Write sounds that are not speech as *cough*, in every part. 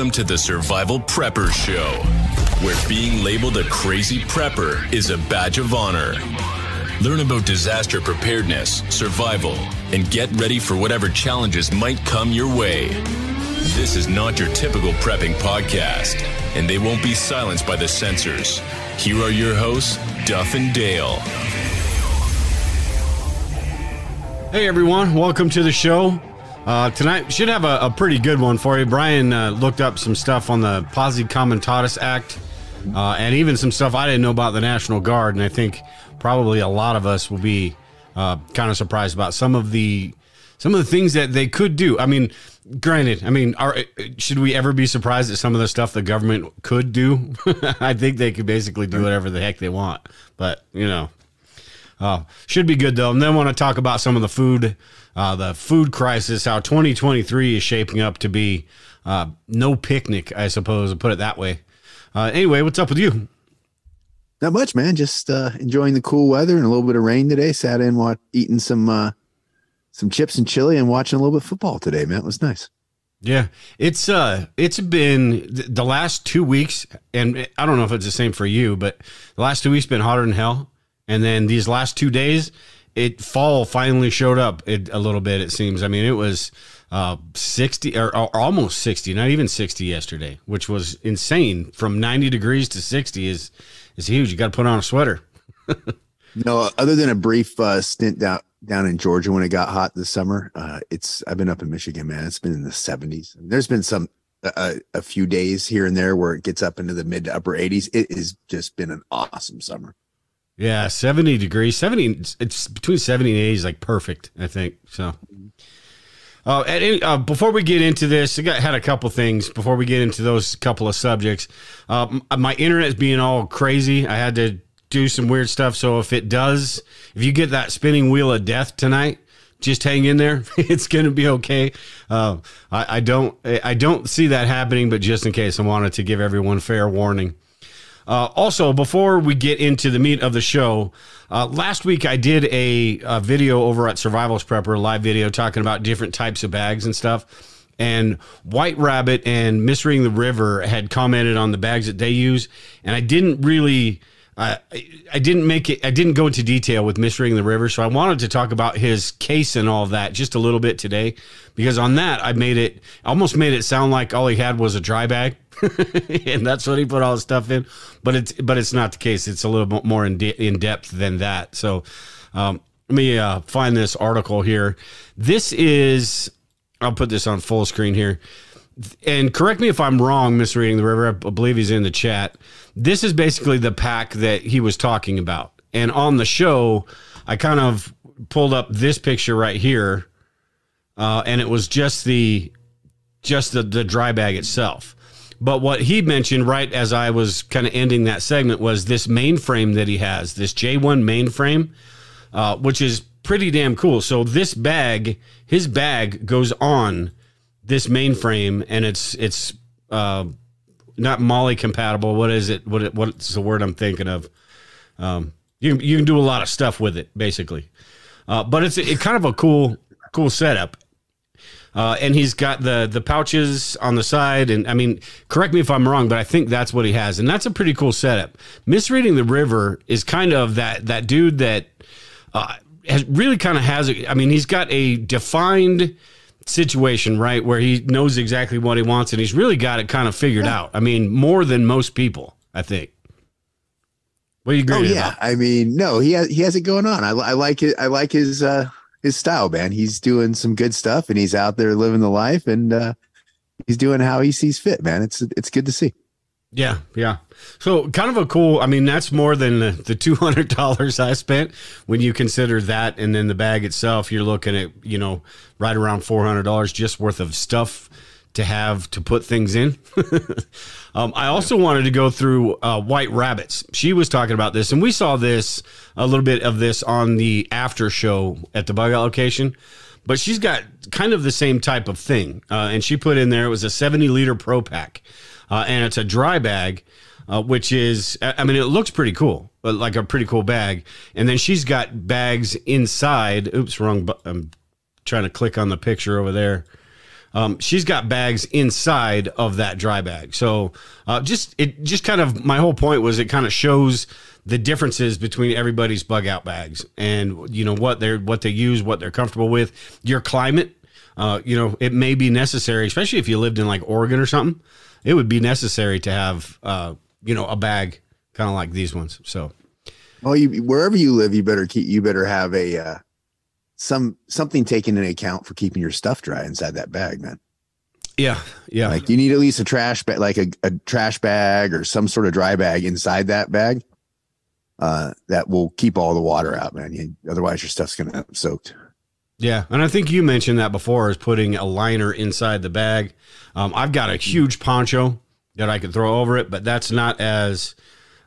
Welcome to the Survival Prepper Show, where being labeled a crazy prepper is a badge of honor. Learn about disaster preparedness, survival, and get ready for whatever challenges might come your way. This is not your typical prepping podcast, and they won't be silenced by the censors. Here are your hosts, Duff and Dale. Hey everyone, welcome to the show. Uh, tonight should have a, a, pretty good one for you. Brian uh, looked up some stuff on the Posse Comitatus Act, uh, and even some stuff I didn't know about the National Guard. And I think probably a lot of us will be uh, kind of surprised about some of the some of the things that they could do. I mean, granted, I mean, are, should we ever be surprised at some of the stuff the government could do? *laughs* I think they could basically do whatever the heck they want. But you know, uh, should be good though. And then want to talk about some of the food uh, the food crisis, how 2023 is shaping up to be uh, no picnic, I suppose, to put it that way. Uh, anyway, what's up with you? Not much, man. Just uh, enjoying the cool weather and a little bit of rain today. Sat in, watch, eating some uh, some chips and chili, and watching a little bit of football today. Man, it was nice. Yeah, it's uh, it's been the last two weeks, and I don't know if it's the same for you, but the last two weeks been hotter than hell, and then these last two days it fall finally showed up it, a little bit. It seems. I mean, it was uh, sixty or, or, almost sixty, not even sixty yesterday, which was insane. From ninety degrees to sixty is is huge. You got to put on a sweater. *laughs* no, other than a brief uh, stint down down in Georgia when it got hot this summer, uh, it's I've been up in Michigan, man. It's been in the seventies. There's been some a, a few days here and there where it gets up into the mid to upper 80s. It has just been an awesome summer. Yeah, 70 degrees. 70 it's between 70 and 80 is like perfect, I think. So uh, uh, before we get into this, I got, had a couple things before we get into those couple of subjects. Uh, my internet's being all crazy. I had to do some weird stuff. So if it does, if you get that spinning wheel of death tonight, just hang in there. *laughs* It's going to be okay. Uh, I, I, don't, I don't see that happening, but just in case, I wanted to give everyone fair warning. Uh, also, before we get into the meat of the show, uh, last week I did a, a, video over at Survivalist Prepper, live video talking about different types of bags and stuff. And White Rabbit and Misreading the River had commented on the bags that they use, and I didn't really. I didn't make it. I didn't go into detail with misreading the river, so I wanted to talk about his case and all that just a little bit today, because on that I made it almost made it sound like all he had was a dry bag, *laughs* and that's what he put all his stuff in. But it's but it's not the case. It's a little bit more in de- in depth than that. So um, let me uh, find this article here. This is I'll put this on full screen here. And correct me if I'm wrong, misreading the river. I believe he's in the chat. This is basically the pack that he was talking about. And on the show, I kind of pulled up this picture right here, uh, and it was just the just the, the dry bag itself. But what he mentioned right as I was kind of ending that segment was this mainframe that he has, this J1 mainframe, uh, which is pretty damn cool. So this bag, his bag goes on this mainframe, and it's it's uh, not MOLLE compatible. What is it? What what's the word I'm thinking of? Um, you you can do a lot of stuff with it, basically. Uh, but it's it kind of a cool cool setup. Uh, and he's got the the pouches on the side, and I mean, correct me if I'm wrong, but I think that's what he has, and that's a pretty cool setup. Misreading the river is kind of that that dude that uh, has really kind of has. A, I mean, he's got a defined situation right where he knows exactly what he wants, and he's really got it kind of figured yeah. out. I mean, more than most people, I think. What do you agree? Oh yeah, about? I mean, no, he has he has it going on. I, I like it. I like his. uh his style, man. He's doing some good stuff and he's out there living the life and uh, he's doing how he sees fit, man. It's it's good to see. Yeah, yeah. So kind of a cool. I mean, that's more than the, two hundred dollars I spent. When you consider that, and then the bag itself, you're looking at you know right around four hundred dollars just worth of stuff to have to put things in. *laughs* um, I also wanted to go through uh, White Rabbits. She was talking about this, and we saw this a little bit of this on the after show at the bug out location. But she's got kind of the same type of thing, uh, and she put in there it was a seventy liter pro pack, uh, and it's a dry bag. Uh, which is, I mean, it looks pretty cool, but like a pretty cool bag. And then she's got bags inside. Oops, wrong. I'm trying to click on the picture over there. um, she's got bags inside of that dry bag. So uh, just it just kind of my whole point was it kind of shows the differences between everybody's bug out bags and you know what they're what they use, what they're comfortable with, your climate. Uh, you know, it may be necessary, especially if you lived in like Oregon or something. It would be necessary to have uh, you know a bag kind of like these ones. So, well, you wherever you live, you better keep you better have a uh, some something taken into account for keeping your stuff dry inside that bag, man. Yeah, yeah. Like you need at least a trash bag, like a, a trash bag or some sort of dry bag inside that bag. Uh, that will keep all the water out, man. You, otherwise, your stuff's gonna get soaked. Yeah, and I think you mentioned that before is putting a liner inside the bag. Um, I've got a huge poncho that I could throw over it, but that's not as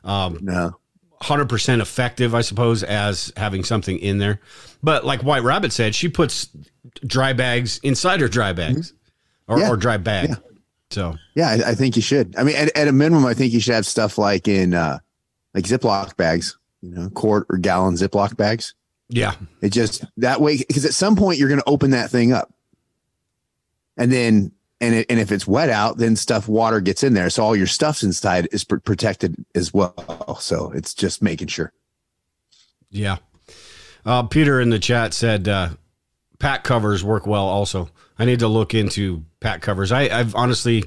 um, no 100% effective, I suppose, as having something in there. But like White Rabbit said, she puts dry bags inside her dry bags mm-hmm. or, yeah. or, dry bag. Yeah. So, yeah, I, I, think you should. I mean, at, at, a minimum, I think you should have stuff like in uh, like Ziploc bags, you know, quart or gallon Ziploc bags. Yeah. It just that way, because at some point you're going to open that thing up. And then and it, and if it's wet out, then stuff water gets in there, so all your stuff's inside is pr- protected as well. So it's just making sure. Yeah. Uh, Peter in the chat said uh, pack covers work well. Also, I need to look into pack covers. I, I've honestly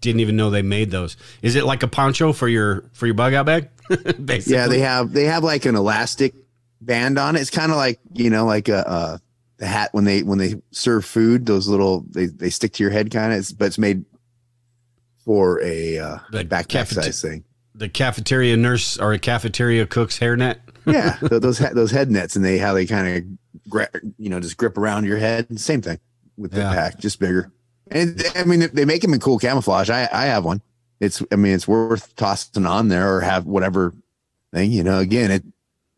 didn't even know they made those. Is it like a poncho for your for your bug out bag? *laughs* yeah, they have they have like an elastic band on it. It's kind of like you know like a, a the hat when they when they serve food those little they they stick to your head kind of It's, but it's made for a uh the backpack cafete- size thing. the cafeteria nurse or a cafeteria cook's hairnet? Yeah *laughs* those those head nets and they how they kind of gra- you know just grip around your head. Same thing with the yeah. pack just bigger. And i mean they make them in cool camouflage. I i have one. It's i mean it's worth tossing on there or have whatever thing you know. Again it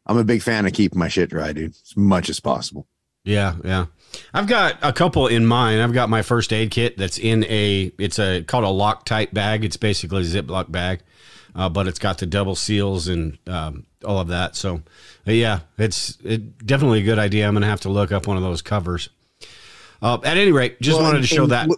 i'm a big fan of keeping my shit dry dude as much as possible yeah, yeah. I've got a couple in mind. I've got my first aid kit that's in a it's a called a Loctite bag. It's basically a Ziploc bag, uh, but it's got the double seals and um, all of that. So, yeah, it's it, definitely a good idea. I'm gonna have to look up one of those covers. Uh, at any rate, just well, wanted to show that.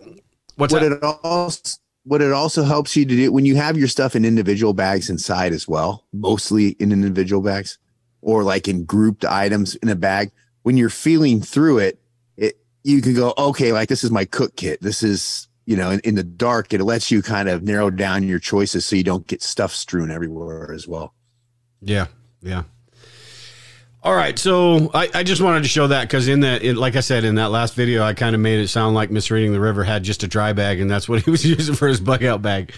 What's what that? it also what it also helps you to do when you have your stuff in individual bags inside as well, mostly in individual bags or like in grouped items in a bag when you're feeling through it, it you can go, okay, like this is my cook kit. This is, you know, in, in the dark, it lets you kind of narrow down your choices so you don't get stuff strewn everywhere as well. Yeah. Yeah. All right, so I, I just wanted to show that because in that, like I said in that last video, I kind of made it sound like Misreading the River had just a dry bag, and that's what he was *laughs* using for his bug out bag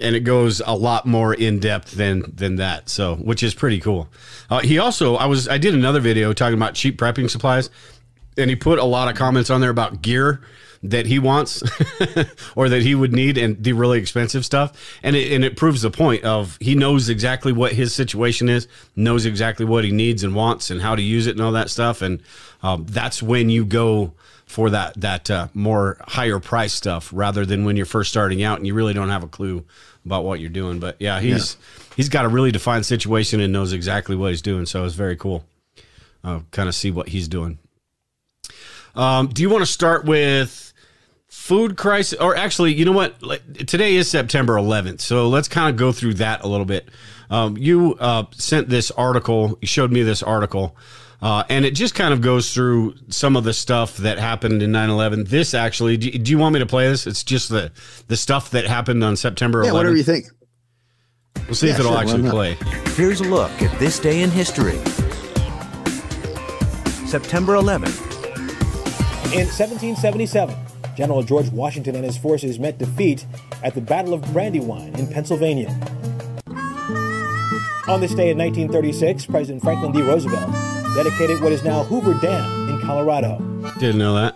and it goes a lot more in depth than than that. So, which is pretty cool. Uh, he also, I was, I did another video talking about cheap prepping supplies, and he put a lot of comments on there about gear that he wants *laughs* or that he would need and the really expensive stuff. And it, and it proves the point of he knows exactly what his situation is, knows exactly what he needs and wants and how to use it and all that stuff. And um, that's when you go for that that uh, more higher price stuff rather than when you're first starting out and you really don't have a clue about what you're doing. But yeah, he's yeah. he's got a really defined situation and knows exactly what he's doing. So it's very cool. Uh, kind of see what he's doing. Um, do you want to start with food crisis, or actually, you know what? Today is September 11th, so let's kind of go through that a little bit. Um, you uh, sent this article. You showed me this article uh, and it just kind of goes through some of the stuff that happened in 9-11 this actually do, do, you want me to play this? It's just the the stuff that happened on september 11th yeah, whatever you think. We'll see yeah, if it'll sure, actually play. Here's a look at this day in history. September 11th in 1777 general george washington and his forces met defeat at the battle of brandywine in pennsylvania. On this day in 1936 president franklin d. Roosevelt dedicated what is now Hoover Dam in Colorado. Didn't know that.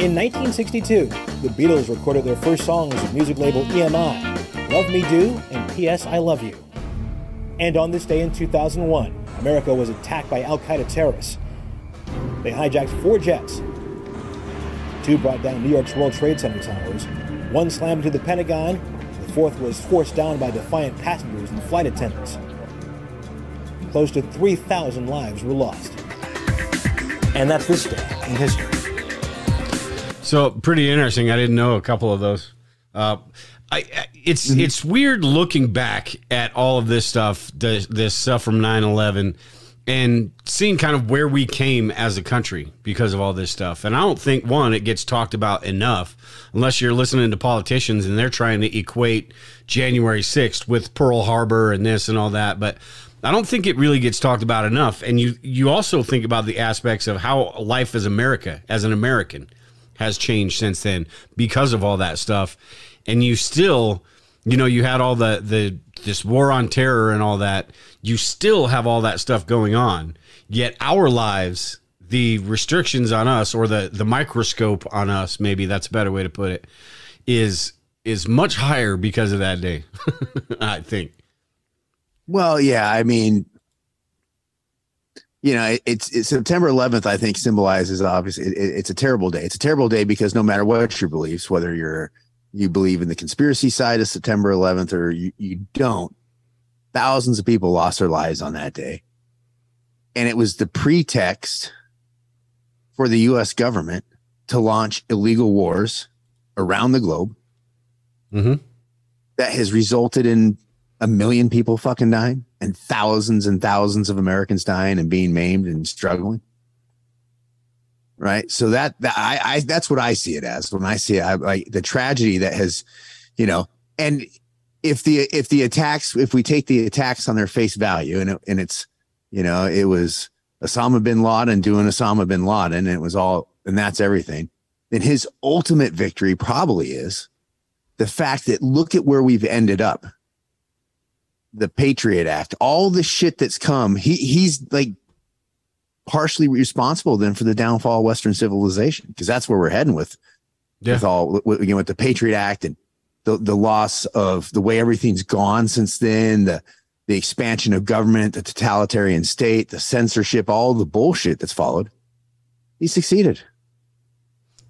In 1962, the Beatles recorded their first songs with music label EMI, Love Me Do and P.S. I Love You. And on this day in 2001, America was attacked by Al Qaeda terrorists. They hijacked four jets. Two brought down New York's World Trade Center towers. One slammed into the Pentagon. The fourth was forced down by defiant passengers and flight attendants close to 3,000 lives were lost. And that's this day in history. So pretty interesting. I didn't know a couple of those. Uh, I, it's it's weird looking back at all of this stuff, this, this stuff from 9-11 and seeing kind of where we came as a country because of all this stuff. And I don't think one, it gets talked about enough unless you're listening to politicians and they're trying to equate January 6th with Pearl Harbor and this and all that. But I don't think it really gets talked about enough. And you you also think about the aspects of how life as America, as an American, has changed since then because of all that stuff. And you still, you know, you had all the the this war on terror and all that. You still have all that stuff going on. Yet our lives, the restrictions on us or the the microscope on us, maybe that's a better way to put it, is is much higher because of that day. *laughs* I think. Well, yeah, I mean, you know, it- it's, it's September 11th. I think symbolizes obviously it, it- it's a terrible day. It's a terrible day because no matter what your beliefs, whether you're you believe in the conspiracy side of September 11th or you, you don't, thousands of people lost their lives on that day, and it was the pretext for the U.S. government to launch illegal wars around the globe Mm-hmm. that has resulted in a million people fucking dying and thousands and thousands of Americans dying and being maimed and struggling. Right. So that, that I, I, that's what I see it as when I see it, I, like the tragedy that has, you know, and if the, if the attacks, if we take the attacks on their face value and, it, and it's, you know, it was Osama bin Laden doing Osama bin Laden and it was all, and that's everything, then his ultimate victory probably is the fact that look at where we've ended up the patriot act all the shit that's come he he's like partially responsible then for the downfall of western civilization because that's where we're heading with Yeah. with all with, again with the patriot act and the the loss of the way everything's gone since then the the expansion of government the totalitarian state the censorship all the bullshit that's followed he succeeded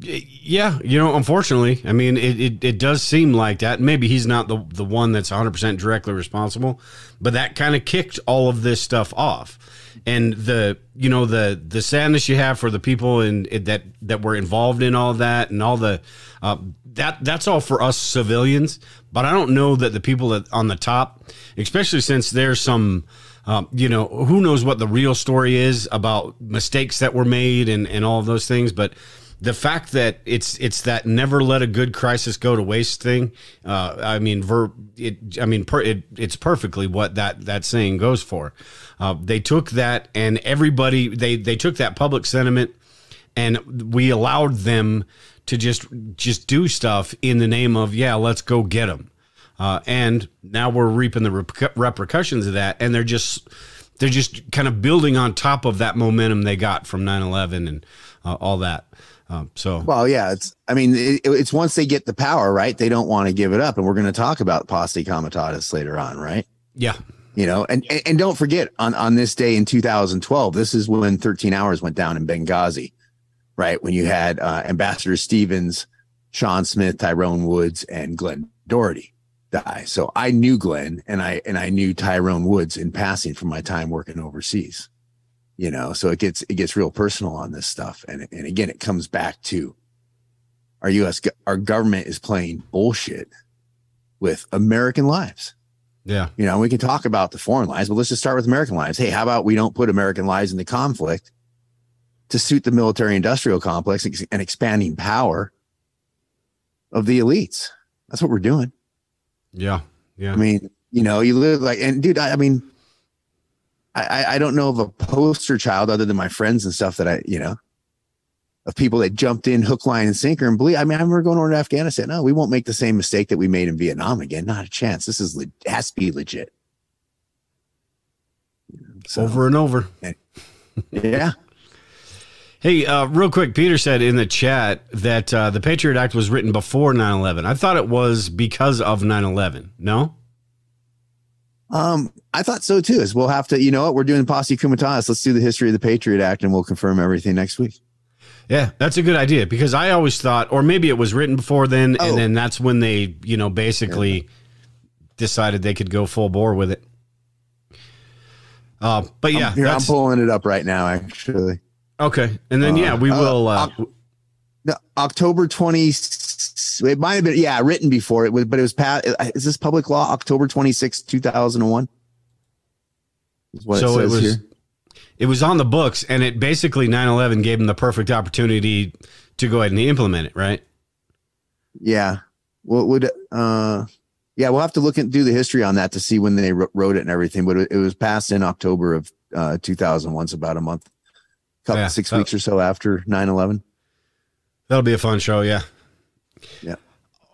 Yeah, you know, unfortunately, I mean, it, it, it does seem like that. Maybe he's not the, the one that's 100% directly responsible, but that kind of kicked all of this stuff off. And the, you know, the the sadness you have for the people and that that were involved in all that and all the uh, that that's all for us civilians. But I don't know that the people that on the top, especially since there's some um, you know, who knows what the real story is about mistakes that were made and, and all of those things. But the fact that it's it's that never let a good crisis go to waste thing. Uh, I mean, ver, it. I mean, per, it, it's perfectly what that that saying goes for. Uh, they took that and everybody they they took that public sentiment and we allowed them to just just do stuff in the name of yeah, let's go get them. Uh, and now we're reaping the repercussions of that, and they're just they're just kind of building on top of that momentum they got from 9-11 and uh, all that. Um, so Well, yeah, it's. I mean, it, it's once they get the power, right? They don't want to give it up, and we're going to talk about posse comitatus later on, right? yeah, You know, and, and and don't forget on on this day in 2012, this is when 13 hours went down in Benghazi, right? When you had uh, Ambassador Stevens, Sean Smith, Tyrone Woods, and Glenn Doherty die. So I knew Glenn, and I and I knew Tyrone Woods in passing from my time working overseas you know? So it gets it gets real personal on this stuff. And and again it comes back to our us our government is playing bullshit with american lives. Yeah, you know we can talk about the foreign lives but let's just start with american lives. Hey how about we don't put american lives in the conflict to suit the military industrial complex and expanding power of the elites? That's what we're doing. Yeah, yeah. I mean, you know, you live like, and dude, I, I mean, I, I- don't know of a poster child other than my friends and stuff that I, you know, of people that jumped in hook, line, and sinker and believe. I mean, I remember going over to Afghanistan. No, we won't make the same mistake that we made in Vietnam again. Not a chance. This is has to be legit. So, over and over. yeah. *laughs* Hey, uh, real quick, Peter said in the chat that uh, the Patriot Act was written before 9 11. I thought it was because of 9 11. No? Um, I thought so too. Is we'll have to, you know what, we're doing posse comitatus. Let's do the history of the Patriot Act and we'll confirm everything next week. Yeah, that's a good idea because I always thought, or maybe it was written before then, Oh. and then that's when they, you know, basically decided they could go full bore with it. Uh, but yeah, Here, I'm pulling it up right now, actually. okay. And then, yeah, we Uh, will. Uh, uh, No, October 20. It might have been, yeah, written before it was, but it was passed. Is this public law? October 26, 2001? Is what so it it, says was here. it was on the books and it basically 9-11 gave them the perfect opportunity to go ahead and implement it right Yeah. What would, uh, yeah, we'll have to look and do the history on that to see when they wrote it and everything. But it, was passed in October of uh, 2001, so about a month, couple Yeah, six weeks or so after 9 11. that'll be a fun show yeah Yeah.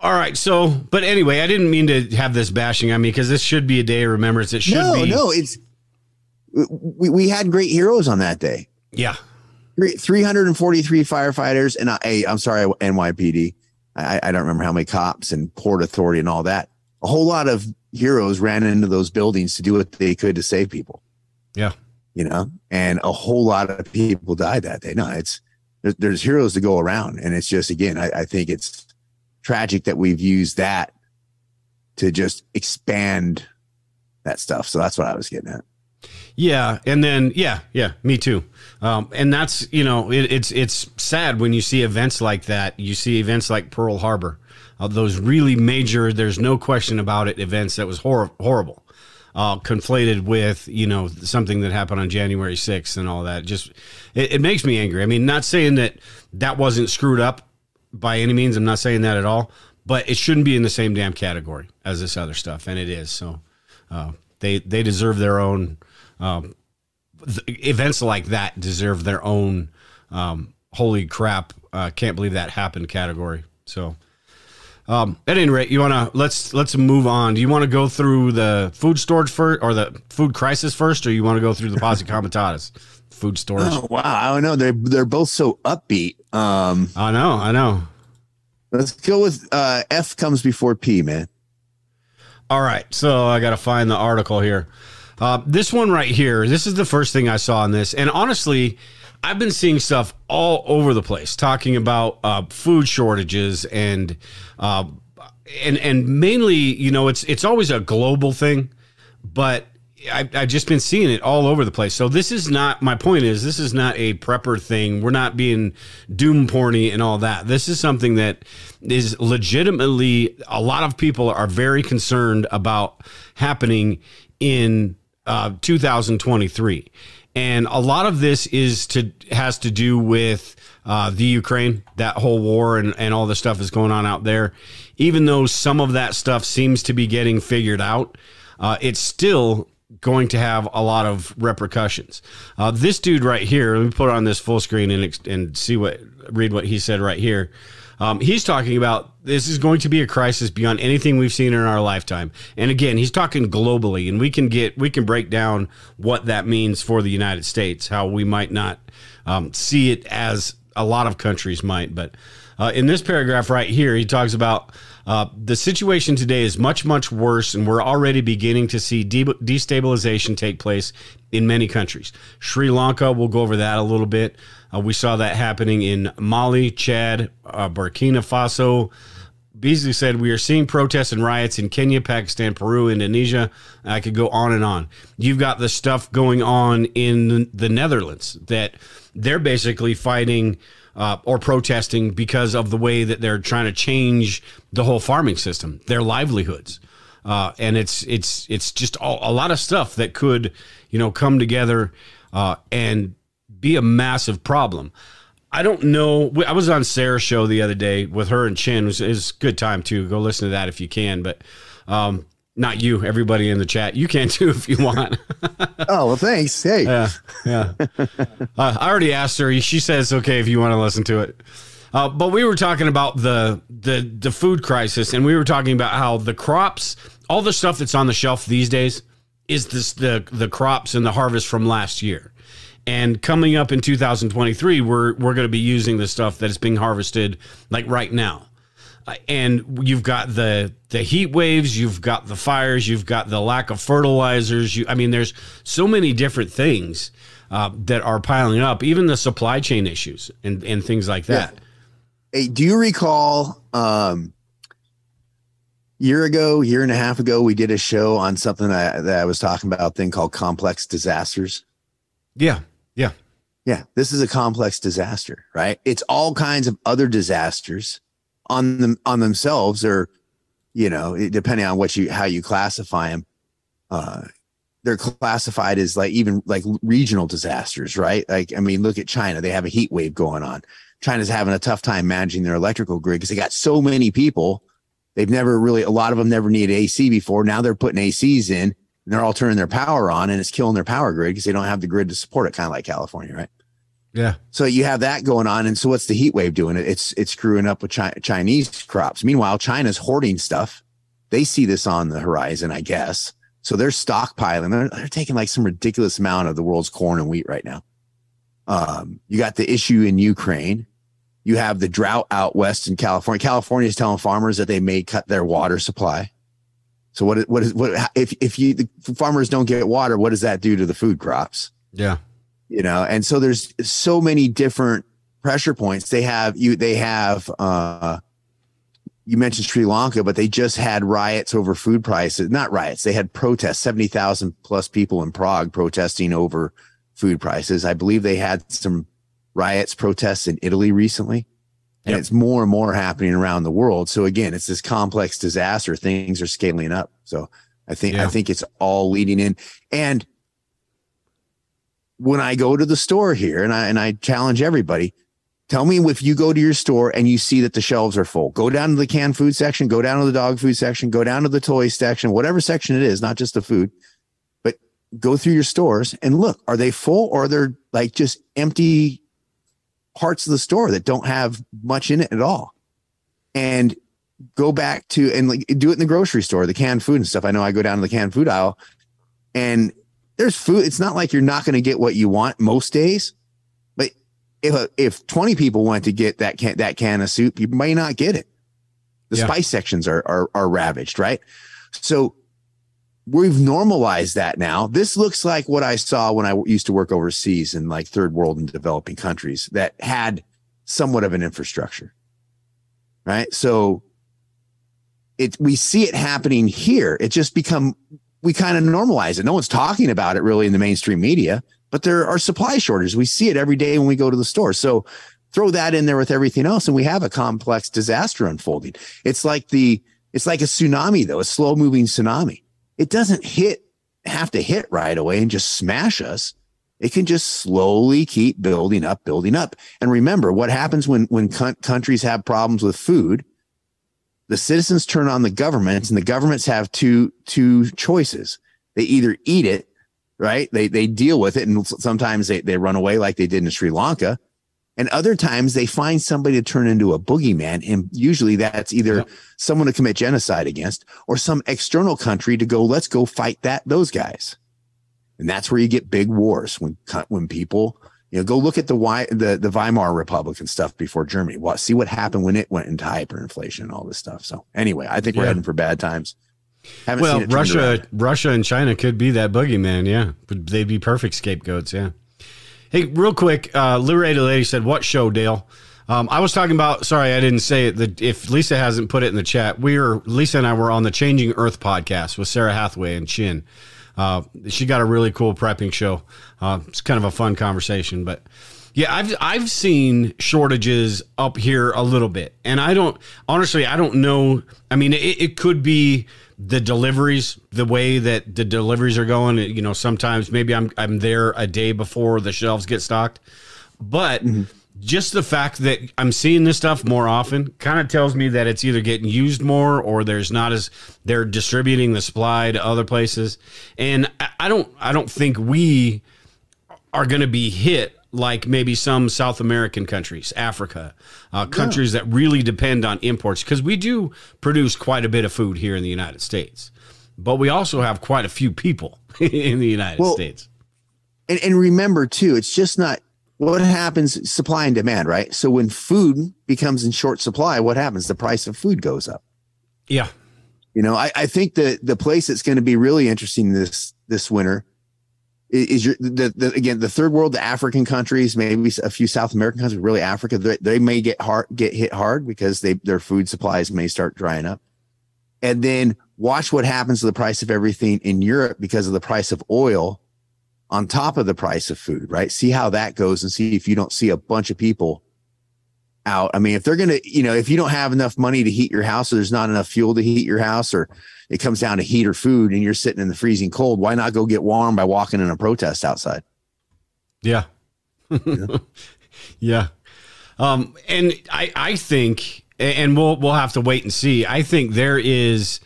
all right so but anyway i didn't mean to have this bashing on me because this should be a day of remembrance it should No, be no, no. it's, we, we had great heroes on that day. yeah 343 firefighters and I, I'm sorry, NYPD. I, I don't remember how many cops and port authority and all that. A whole lot of heroes ran into those buildings to do what they could to save people. Yeah. You know, and a whole lot of people died that day. No, it's there's, there's heroes to go around. And it's just, again, I, I think it's tragic that we've used that to just expand that stuff. So that's what I was getting at. Yeah, and then yeah, yeah, me too. Um, and that's you know it, it's it's sad when you see events like that. You see events like Pearl Harbor, uh, those really major. There's no question about it. Events that was hor- horrible, uh, conflated with you know something that happened on January 6th and all that. Just it, it makes me angry. I mean, not saying that that wasn't screwed up by any means. I'm not saying that at all. But it shouldn't be in the same damn category as this other stuff, and it is. So uh, they they deserve their own um, th- events like that deserve their own um, holy crap uh, can't believe that happened category so um, at any rate you want to let's let's move on do you want to go through the food storage first or the food crisis first or you want to go through the *laughs* posse comitatus food storage Oh, wow. I don't know. They're, they're both so upbeat. Um, i know i know Let's go with uh, F comes before P, man. All right, so I got to find the article here. Uh, this one right here, this is the first thing I saw on this, and honestly, I've been seeing stuff all over the place talking about uh, food shortages and uh, and and mainly, you know, it's it's always a global thing, but I, I've just been seeing it all over the place. So this is not my point. Is this is not a prepper thing? We're not being doom porny and all that. This is something that is legitimately a lot of people are very concerned about happening in uh, 2023, and a lot of this is to has to do with uh, the Ukraine, that whole war, and and all the stuff is going on out there. Even though some of that stuff seems to be getting figured out, uh, it's still going to have a lot of repercussions. Uh, this dude right here, let me put on this full screen and and see what read what he said right here. Um, he's talking about this is going to be a crisis beyond anything we've seen in our lifetime. And again, he's talking globally, and we can get we can break down what that means for the United States, how we might not um, see it as a lot of countries might. But uh, in this paragraph right here, he talks about uh, the situation today is much, much worse, and we're already beginning to see de- destabilization take place in many countries. Sri Lanka, we'll go over that a little bit. Uh, we saw that happening in Mali, Chad, uh, Burkina Faso. Beasley said, We are seeing protests and riots in Kenya, Pakistan, Peru, Indonesia. I could go on and on. You've got the stuff going on in the Netherlands that they're basically fighting uh, or protesting because of the way that they're trying to change the whole farming system, their livelihoods. Uh, and it's it's it's just all, a lot of stuff that could you know come together uh, and be a massive problem. I don't know. I was on Sarah's show the other day with her and Chin. It was, it was a good time too. Go listen to that if you can. But um, not you, everybody in the chat. You can too *laughs* if you want. Oh, well, thanks. Hey. yeah, yeah. *laughs* Uh, I already asked her. She says okay if you want to listen to it. Uh, but we were talking about the the the food crisis, and we were talking about how the crops, all the stuff that's on the shelf these days, is this the the crops and the harvest from last year. And coming up in 2023, we're we're going to be using the stuff that is being harvested like right now. And you've got the the heat waves, you've got the fires, you've got the lack of fertilizers. You, I mean, there's so many different things uh, that are piling up. Even the supply chain issues and and things like that. Hey, do you recall um year ago, year and a half ago, we did a show on something that, that I was talking about, a thing called complex disasters. Yeah, yeah, Yeah, this is a complex disaster, right? It's all kinds of other disasters on them on themselves, or you know, depending on what you how you classify them. Uh, they're classified as like even like regional disasters, right? Like, I mean, look at China; they have a heat wave going on. China's having a tough time managing their electrical grid because they got so many people. They've never really, a lot of them never needed AC before. Now they're putting ACs in and they're all turning their power on and it's killing their power grid because they don't have the grid to support it, kind of like California, right? Yeah. So you have that going on. And so what's the heat wave doing? It's, it's screwing up with Chi- Chinese crops. Meanwhile, China's hoarding stuff. They see this on the horizon, I guess. So they're stockpiling. They're, they're taking like some ridiculous amount of the world's corn and wheat right now. Um, you got the issue in Ukraine. You have the drought out west in California. California is telling farmers that they may cut their water supply. So what what is what if if you the farmers don't get water, what does that do to the food crops? Yeah. You know, and so there's so many different pressure points. They have you they have uh you mentioned Sri Lanka, but they just had riots over food prices. Not riots, they had protests, 70,000 plus people in Prague protesting over food prices. I believe they had some riots, protests in Italy recently. And yep. it's more and more happening around the world. So again, it's this complex disaster. Things are scaling up. So I think, yeah. I think it's all leading in. And when I go to the store here and I, and I challenge everybody, tell me if you go to your store and you see that the shelves are full, go down to the canned food section, go down to the dog food section, go down to the toy section, whatever section it is, not just the food, but go through your stores and look, are they full or are they like just empty parts of the store that don't have much in it at all. And go back to and like do it in the grocery store, the canned food and stuff. I know I go down to the canned food aisle and there's food. It's not like you're not going to get what you want most days, but if a, if 20 people went to get that can that can of soup, you may not get it. The yeah. spice sections are, are are ravaged, right? So we've normalized that now. This looks like what I saw when I used to work overseas in like third world and developing countries that had somewhat of an infrastructure. Right. So it, we see it happening here. It just become, we kind of normalize it. No one's talking about it really in the mainstream media, but there are supply shortages. We see it every day when we go to the store. So throw that in there with everything else and we have a complex disaster unfolding. It's like the, it's like a tsunami though, a slow moving tsunami it doesn't hit have to hit right away and just smash us. It can just slowly keep building up, building up. And remember what happens when, when countries have problems with food, the citizens turn on the governments and the governments have two, two choices. They either eat it, right? They, they deal with it. And sometimes they, they run away like they did in Sri Lanka and other times they find somebody to turn into a boogeyman. And usually that's either yep. someone to commit genocide against or some external country to go, let's go fight that, those guys. And that's where you get big wars when, when people, you know, go look at the, the, the Weimar Republic and stuff before Germany. Well, see what happened when it went into hyperinflation and all this stuff. So anyway, I think we're heading for bad times. Haven't well, Russia, Russia and China could be that boogeyman. Yeah. They'd be perfect scapegoats. Yeah. Hey, real quick, uh, Liberated Lady said, "What show, Dale?" Um, I was talking about. Sorry, I didn't say it. The, if Lisa hasn't put it in the chat, we are Lisa and I were on the Changing Earth podcast with Sarah Hathaway and Chin. Uh, she got a really cool prepping show. Uh, it's kind of a fun conversation, but yeah, I've I've seen shortages up here a little bit, and I don't honestly I don't know. I mean, it, it could be the deliveries, the way that the deliveries are going, you know, sometimes maybe I'm I'm there a day before the shelves get stocked. But mm-hmm. Just the fact that I'm seeing this stuff more often kind of tells me that it's either getting used more or there's not as they're distributing the supply to other places. And I, don't I don't think we are going to be hit like maybe some South American countries, Africa, uh, countries yeah. that really depend on imports, because we do produce quite a bit of food here in the United States, but we also have quite a few people *laughs* in the United well, States. And, and remember, too, it's just not what happens supply and demand, right? So when food becomes in short supply, what happens? The price of food goes up. Yeah. You know, I, I think the the place that's going to be really interesting this this winter is your the, the, again the third world the african countries maybe a few south american countries really africa they, they, may get hard get hit hard because they their food supplies may start drying up and then watch what happens to the price of everything in europe because of the price of oil on top of the price of food, right? See how that goes and see if you don't see a bunch of people out. I mean, if they're going to, you know, if you don't have enough money to heat your house or there's not enough fuel to heat your house or it comes down to heat or food and you're sitting in the freezing cold, why not go get warm by walking in a protest outside? Yeah. yeah. *laughs* Um, and I, I think, and we'll, we'll have to wait and see. I think there is,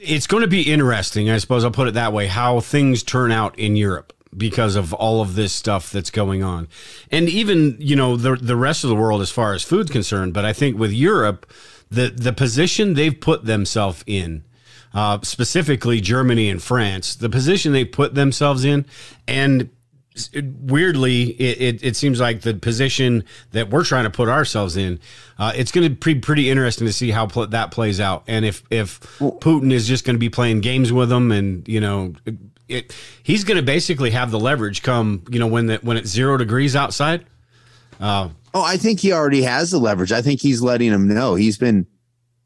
it's going to be interesting. I suppose I'll put it that way, how things turn out in Europe because of all of this stuff that's going on. And even, you know, the the rest of the world as far as food's concerned, but I think with Europe, the the position they've put themselves in uh, specifically Germany and France, the position they put themselves in, and weirdly, it, it, it, seems like the position that we're trying to put ourselves in, uh, it's going to be pretty interesting to see how pl- that plays out, and if if Putin is just going to be playing games with them, and you know, it, he's going to basically have the leverage come, you know, when the, when it's zero degrees outside. Uh, oh, I think he already has the leverage. I think he's letting him know. He's been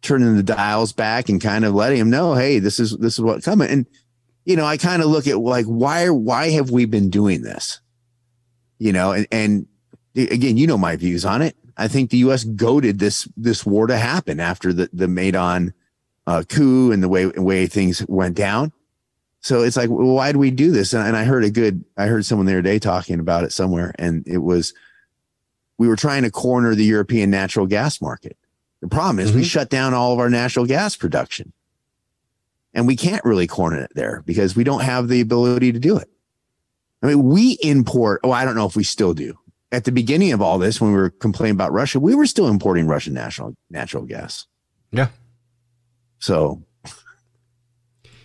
turning the dials back and kind of letting him know, hey, this is this is what's coming. And you know, I kind of look at like why why have we been doing this? You know, and and again, you know my views on it. I think the U.S. goaded this this war to happen after the the Maidan uh, coup and the way way things went down. So it's like, well, why do we do this? And, and I heard a good, I heard someone the other day talking about it somewhere, and it was we were trying to corner the European natural gas market. The problem is mm-hmm. we shut down all of our natural gas production. And we can't really corner it there because we don't have the ability to do it. I mean, we import, oh, I don't know if we still do. At the beginning of all this, when we were complaining about Russia, we were still importing Russian national natural gas. Yeah. So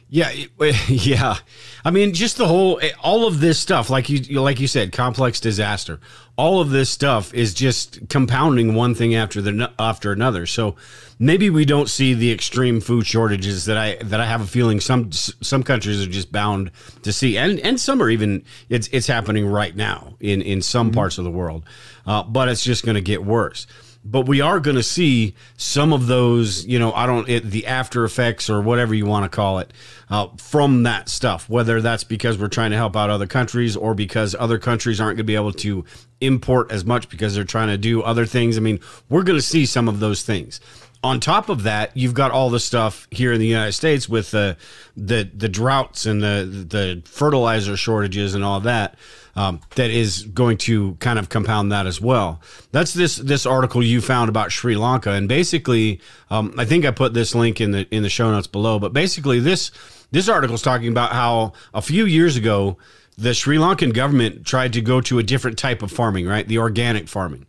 yeah, *laughs* yeah. I mean, just the whole, eh, all of this stuff, like you, like you said, complex disaster. All of this stuff is just compounding one thing after the after another. So maybe we don't see the extreme food shortages that I that I have a feeling some some countries are just bound to see, and and some are even it's it's happening right now in in some mm-hmm. parts of the world, uh, but it's just going to get worse but we are going to see some of those, you know, I don't, it, the after effects or whatever you want to call it, uh, from that stuff. Whether that's because we're trying to help out other countries or because other countries aren't going to be able to import as much because they're trying to do other things. I mean, we're going to see some of those things. On top of that, you've got all the stuff here in the United States with the the the droughts and the the fertilizer shortages and all that um, that is going to kind of compound that as well. That's this this article you found about Sri Lanka, and basically, um, I think I put this link in the in the show notes below. But basically, this this article is talking about how a few years ago the Sri Lankan government tried to go to a different type of farming, right? The organic farming,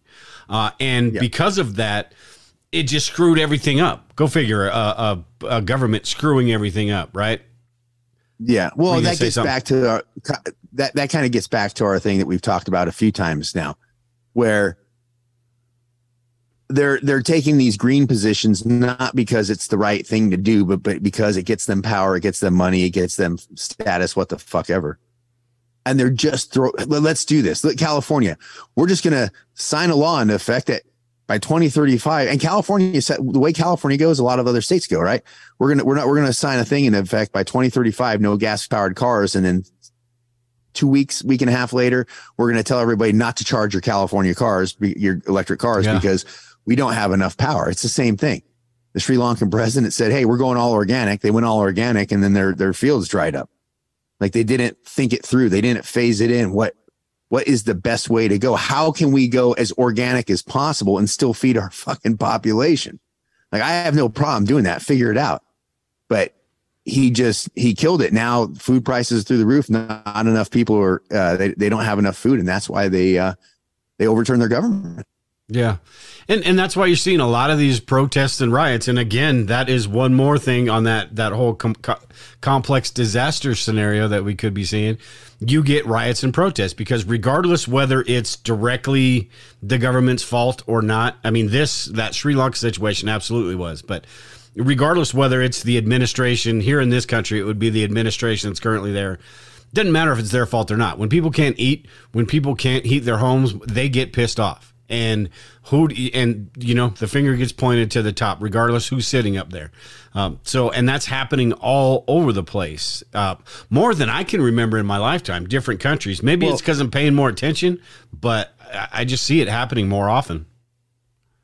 uh, and yeah. because of that it just screwed everything up. Go figure, a, a, a, government screwing everything up, right? Yeah. Well, that gets something? back to our, that that kind of gets back to our thing that we've talked about a few times now, where they're they're taking these green positions not because it's the right thing to do, but but because it gets them power, it gets them money, it gets them status, what the fuck ever. And they're just throw. Let's do this. Look, California, we're just gonna sign a law into effect that by 2035 and california said the way california goes a lot of other states go right we're gonna we're not we're gonna sign a thing in effect by 2035 no gas powered cars and then two weeks, week and a half later, we're going to tell everybody not to charge your California cars, your electric cars, yeah. because we don't have enough power. It's the same thing. The Sri Lankan president said, Hey, we're going all organic. They went all organic and then their, their fields dried up. Like they didn't think it through. They didn't phase it in. What, what is the best way to go? How can we go as organic as possible and still feed our *laughs* fucking population? Like I have no problem doing that. Figure it out. But he just he killed it. Now food prices through the roof. Not, not enough people are uh, they they don't have enough food, and that's why they uh, they overturn their government. Yeah. And and that's why you're seeing a lot of these protests and riots. And again, that is one more thing on that that whole com- co- complex disaster scenario that we could be seeing. You get riots and protests because regardless whether it's directly the government's fault or not, I mean this that Sri Lanka situation absolutely was, but regardless whether it's the administration here in this country, it would be the administration that's currently there. Doesn't matter if it's their fault or not. When people can't eat, when people can't heat their homes, they get pissed off. And who and you know the finger gets pointed to the top regardless who's sitting up there. Um, so and that's happening all over the place. Uh, more than i can remember in my lifetime different countries. Maybe Well- it's because i'm paying more attention but I- just see it happening more often.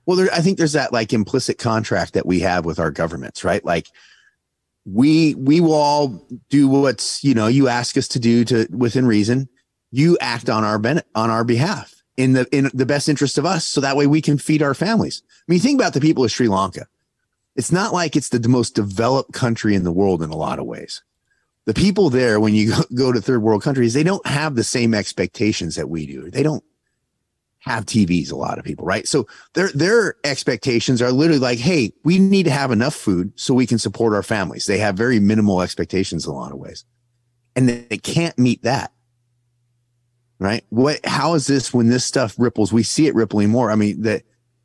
Well, there, I think there's that like implicit contract that we have with our governments, right? Like we we will all do what's you know you ask us to do to within reason. You act on our ben- on our behalf in the in the best interest of us, so that way we can feed our families. I mean, think about the people of Sri Lanka. It's not like it's the, most developed country in the world in a lot of ways. The people there, when you *laughs* go, to third world countries, they don't have the same expectations that we do. They don't have TVs, a lot of people, right? So their their expectations are literally like, hey, we need to have enough food so we can support our families. They have very minimal expectations in a lot of ways. And they can't meet that. Right? What how is this when this stuff ripples? We see it rippling more. I mean, the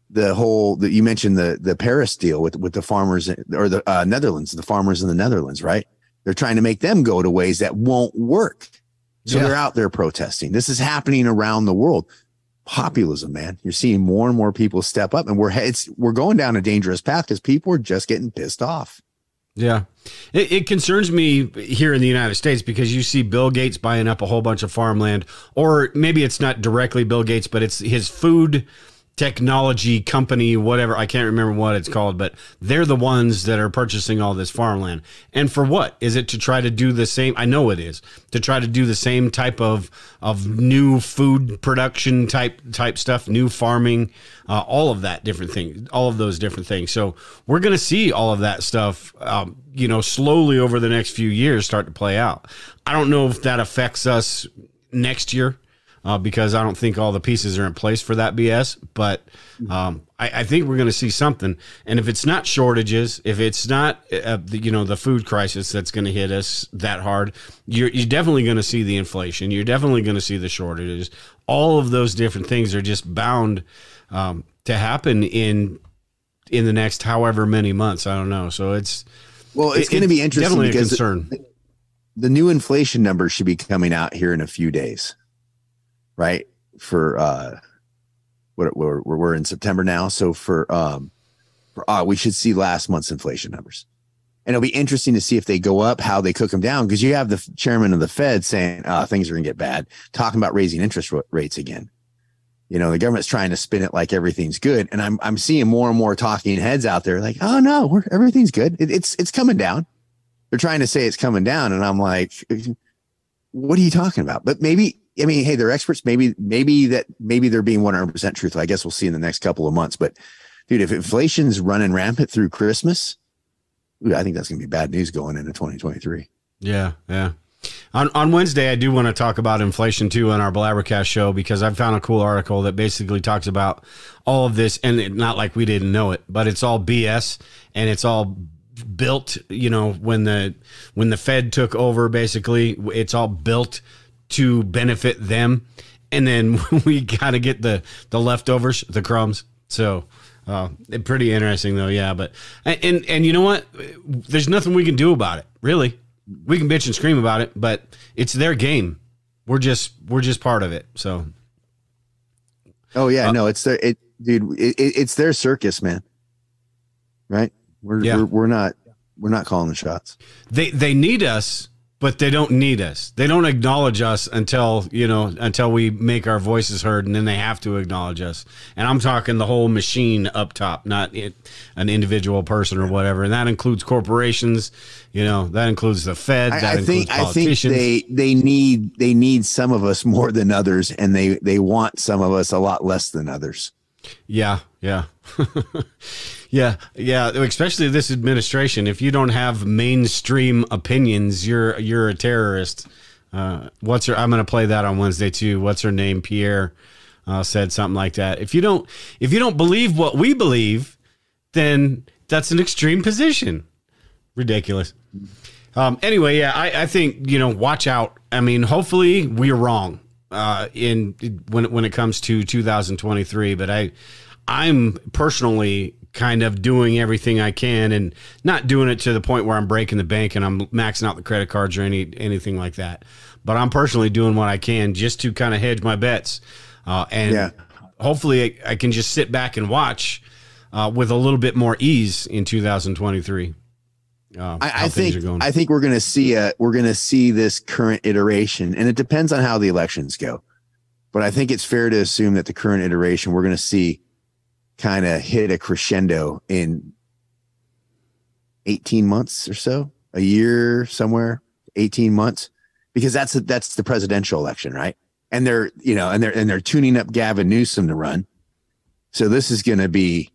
the whole that you mentioned the the Paris deal with with the farmers or the uh, Netherlands, the farmers in the Netherlands, right? They're trying to make them go to ways that won't work. So Yeah. they're out there protesting. This is happening around the world populism, man. You're seeing more and more people step up, and we're it's we're going down a dangerous path because people are just getting pissed off. Yeah. It, it concerns me here in the United States because you see Bill Gates buying up a whole bunch of farmland, or maybe it's not directly Bill Gates, but it's his food technology company, whatever. I can't remember what it's called, but they're the ones that are purchasing all this farmland. And for what? Is it to try to do the same? I know it is to try to do the same type of of new food production type type stuff, new farming, uh, all of that different thing, all of those different things. So we're going to see all of that stuff, um, you know, slowly over the next few years start to play out. I don't know if that affects us next year uh, because I don't think all the pieces are in place for that BS. But um, I, I think we're going to see something. And if it's not shortages, if it's not uh, the, you know the food crisis that's going to hit us that hard, you're you're definitely going to see the inflation. You're definitely going to see the shortages. All of those different things are just bound um, to happen in in the next however many months. I don't know. So it's Well, it's it- going to be interesting definitely a concern. the new inflation numbers should be coming out here in a few days, right? For uh, what we're we're, in September now, so for um, for uh, we should see last month's inflation numbers, and it'll be interesting to see if they go up, how they cook them down, because you have the chairman of the Fed saying uh, things are going to get bad, talking about raising interest rates again. You know, the government's trying to spin it like everything's good, and I'm I'm seeing more and more talking heads out there like, oh no, everything's good. It, it's it's coming down they're trying to say it's coming down and i'm like what are you talking about but maybe i mean hey they're experts maybe maybe that maybe they're being 100% truthful i guess we'll see in the next couple of months but dude if inflation's running rampant through christmas dude, i think that's going to be bad news going into 2023 Yeah, yeah. On on Wednesday, I do want to talk about inflation too on our Blabbercast show because I found a cool article that basically talks about all of this, and it, not like we didn't know it, but it's all BS and it's all built. You know, when the when the Fed took over, basically, it's all built to benefit them, and then *laughs* we got to get the the leftovers, the crumbs. So. Uh, pretty interesting though, yeah. But and and you know what? There's nothing we can do about it, really we can bitch and scream about it, but it's their game. We're just we're just part of it. So oh yeah no it's their it dude it, it, it's their circus man right we're, Yeah. we're we're not we're not calling the shots they they need us, but they don't need us. They don't acknowledge us until you know until we make our voices heard, and then they have to acknowledge us. And I'm talking the whole machine up top, not it, an individual person or whatever. And that includes corporations. You know that includes the Fed. That I, I includes think I think politicians. they they need they need some of us more than others, and they they want some of us a lot less than others. Yeah, yeah. *laughs* yeah, yeah, especially this administration. If you don't have mainstream opinions, you're you're a terrorist. Uh, what's her I'm going to play that on Wednesday too. What's her name? Pierre uh, said something like that. If you don't if you don't believe what we believe, then that's an extreme position. Ridiculous. Um, anyway, yeah, I, I think you know, watch out. I mean, hopefully we're wrong uh, in when when it comes to 2023. But I, I'm personally kind of doing everything I can and not doing it to the point where I'm breaking the bank and I'm maxing out the credit cards or any anything like that. But I'm personally doing what I can just to kind of hedge my bets. Uh, and Yeah. hopefully I, I, can just sit back and watch uh, with a little bit more ease in 2023. Uh, I, I think I think we're going to see a we're going to see this current iteration, and it depends on how the elections go. But I think it's fair to assume that the current iteration we're going to see kind of hit a crescendo in 18 months or so, a year somewhere, 18 months, because that's a, that's the presidential election, right? And they're you know, and they're and they're tuning up Gavin Newsom to run. So this is going to be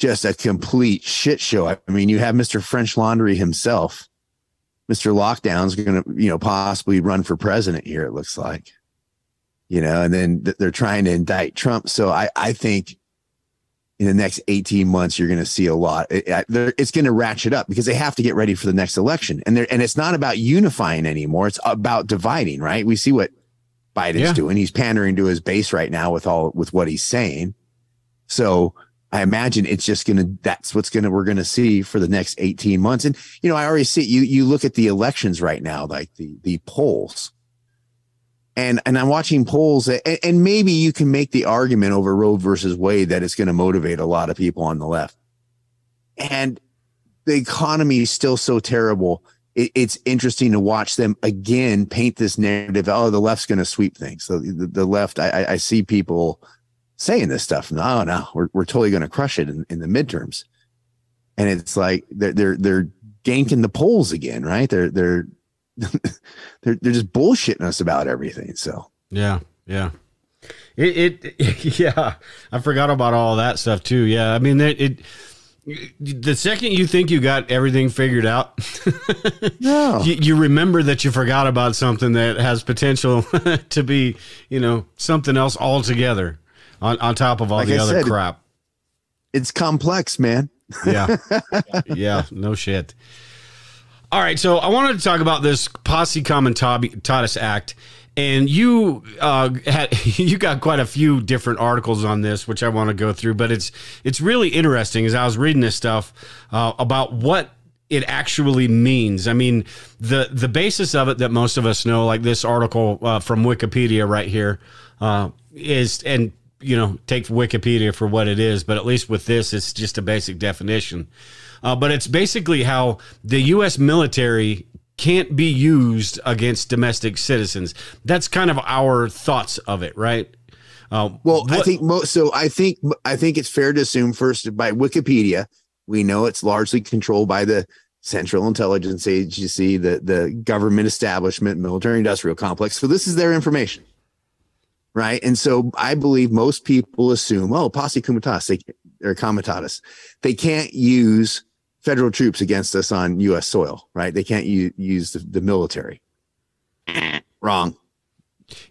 just a complete shit show. I mean, you have Mr. French Laundry himself. Mr. Lockdown's going to, you know, possibly run for president here. It looks like, you know, and then they're trying to indict Trump. So I, I think in the next 18 months, you're going to see a lot. It, it's going to ratchet up because they have to get ready for the next election. And and it's not about unifying anymore. It's about dividing, right? We see what Biden's yeah. doing. He's pandering to his base right now with all, with what he's saying. So I imagine it's just going to, that's what's going to, we're going to see for the next 18 months. And, you know, I already see you, you look at the elections right now, like the, the polls and and I'm watching polls, and, and maybe you can make the argument over Roe versus Wade that it's going to motivate a lot of people on the left. And the economy is still so terrible. It, it's interesting to watch them again paint this narrative. Oh, the left's going to sweep things. So the, the left, I, I see people saying this stuff. No, no, we're we're totally going to crush it in, in the midterms. And it's like they're they're they're ganking the polls again, right? They're they're *laughs* they're they're just bullshitting us about everything. So yeah, yeah. It, it *laughs* yeah, I forgot about all that stuff too. Yeah, I mean it, it the second you think you got everything figured out, *laughs* no. you, you, remember that you forgot about something that has potential to be, you know, something else altogether on, on top of all like the I other said, crap. It's complex, man. yeah. *laughs* Yeah. No shit. All right, so I wanted to talk about this Posse Comitatus Act, and you uh, had *laughs* you got quite a few different articles on this, which I want to go through. But it's it's really interesting as I was reading this stuff uh, about what it actually means. I mean, the the basis of it that most of us know, like this article uh, from Wikipedia right here, uh, is and you know take Wikipedia for what it is, but at least with this, it's just a basic definition. Uh, but it's basically how the U.S. military can't be used against domestic citizens. That's kind of our thoughts of it, right? Uh, well, what, I think most. So I think I think it's fair to assume first by Wikipedia, we know it's largely controlled by the Central Intelligence Agency, the the government establishment, military industrial complex. So this is their information, right? And so I believe most people assume, oh, posse comitatus, they, or comitatus, they can't use federal troops against us on U.S. soil, right? They can't u- use the, the military. Wrong.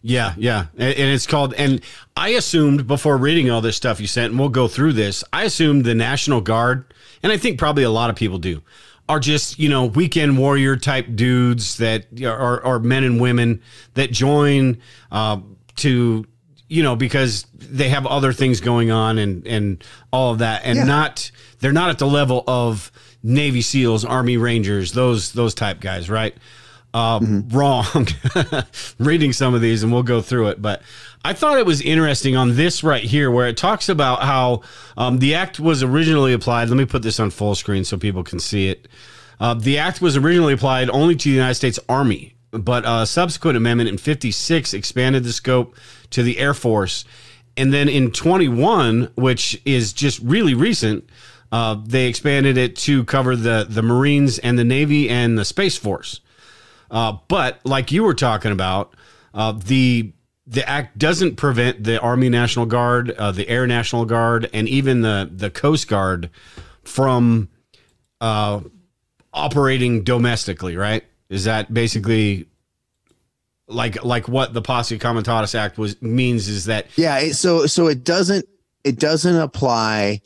Yeah, yeah. And, and, it's called, and I assumed before reading all this stuff you sent, and we'll go through this, I assumed the National Guard, and I think probably a lot of people do, are just, you know, weekend warrior type dudes that are, are men and women that join uh, to, you know, because they have other things going on and, and all of that, and yeah. not, they're not at the level of Navy SEALs, Army Rangers, those those type guys, right? Uh, mm-hmm. Wrong. *laughs* Reading some of these, and we'll go through it, but I thought it was interesting on this right here, where it talks about how um, the act was originally applied. Let me put this on full screen so people can see it. Uh, the act was originally applied only to the United States Army, but a subsequent amendment in 56 expanded the scope to the Air Force. And then in 21, which is just really recent, uh, they expanded it to cover the the Marines and the Navy and the Space Force. Uh, but like you were talking about, uh, the the act doesn't prevent the Army National Guard, uh, the Air National Guard, and even the the Coast Guard from uh, operating domestically. Right? Is that basically like like what the Posse Comitatus Act was means? Is that yeah? So so it doesn't it doesn't apply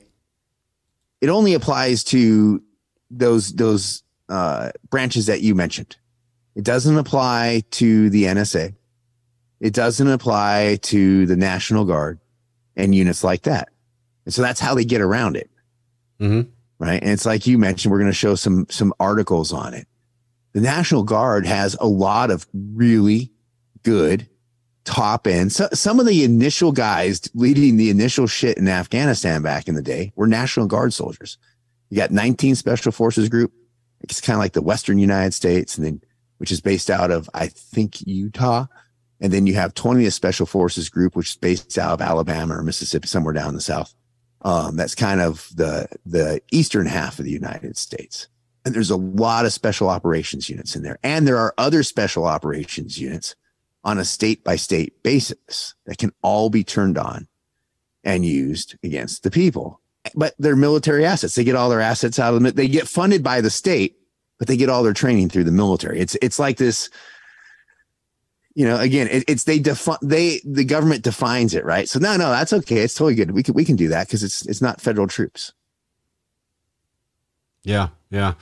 it only applies to those those uh, branches that you mentioned. It doesn't apply to the NSA. It doesn't apply to the National Guard and units like that. And so that's how they get around it. Mm-hmm. Right. And it's like you mentioned, we're going to show some some articles on it. The National Guard has a lot of really good top end. So, some of the initial guys leading the initial shit in Afghanistan back in the day were National Guard soldiers. You got 19 Special Forces Group. It's kind of like the Western United States, and then which is based out of I think Utah, and then you have 20th Special Forces Group, which is based out of Alabama or Mississippi, somewhere down in the south. Um, that's kind of the the eastern half of the United States. And there's a lot of special operations units in there. And there are other special operations units on a state by state basis that can all be turned on and used against the people. But they're military assets. They get all their assets out of them. They get funded by the state, but they get all their training through the military. It's it's like this, you know, again, it, it's they define they the government defines it, right? So no, no, that's okay. It's totally good. We can we can do that because it's it's not federal troops. Yeah, yeah,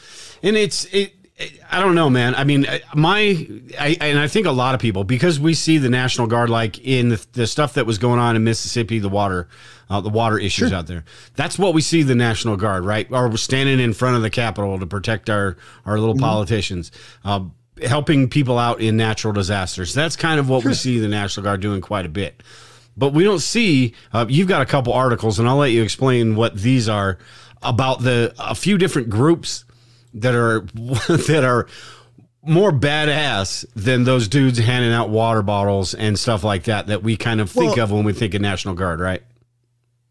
and it's it. I don't know, man. I mean, my, I, and I think a lot of people, because we see the National Guard, like in the, the stuff that was going on in Mississippi, the water, uh, the water issues Sure. out there. That's what we see the National Guard, right? Or we're standing in front of the Capitol to protect our, our little politicians, uh, helping people out in natural disasters. That's kind of what we see the National Guard doing quite a bit. But we don't see, uh, you've got a couple articles, and I'll let you explain what these are about the, a few different groups that are *laughs* that are more badass than those dudes handing out water bottles and stuff like that that we kind of think Well- of when we think of National Guard, right?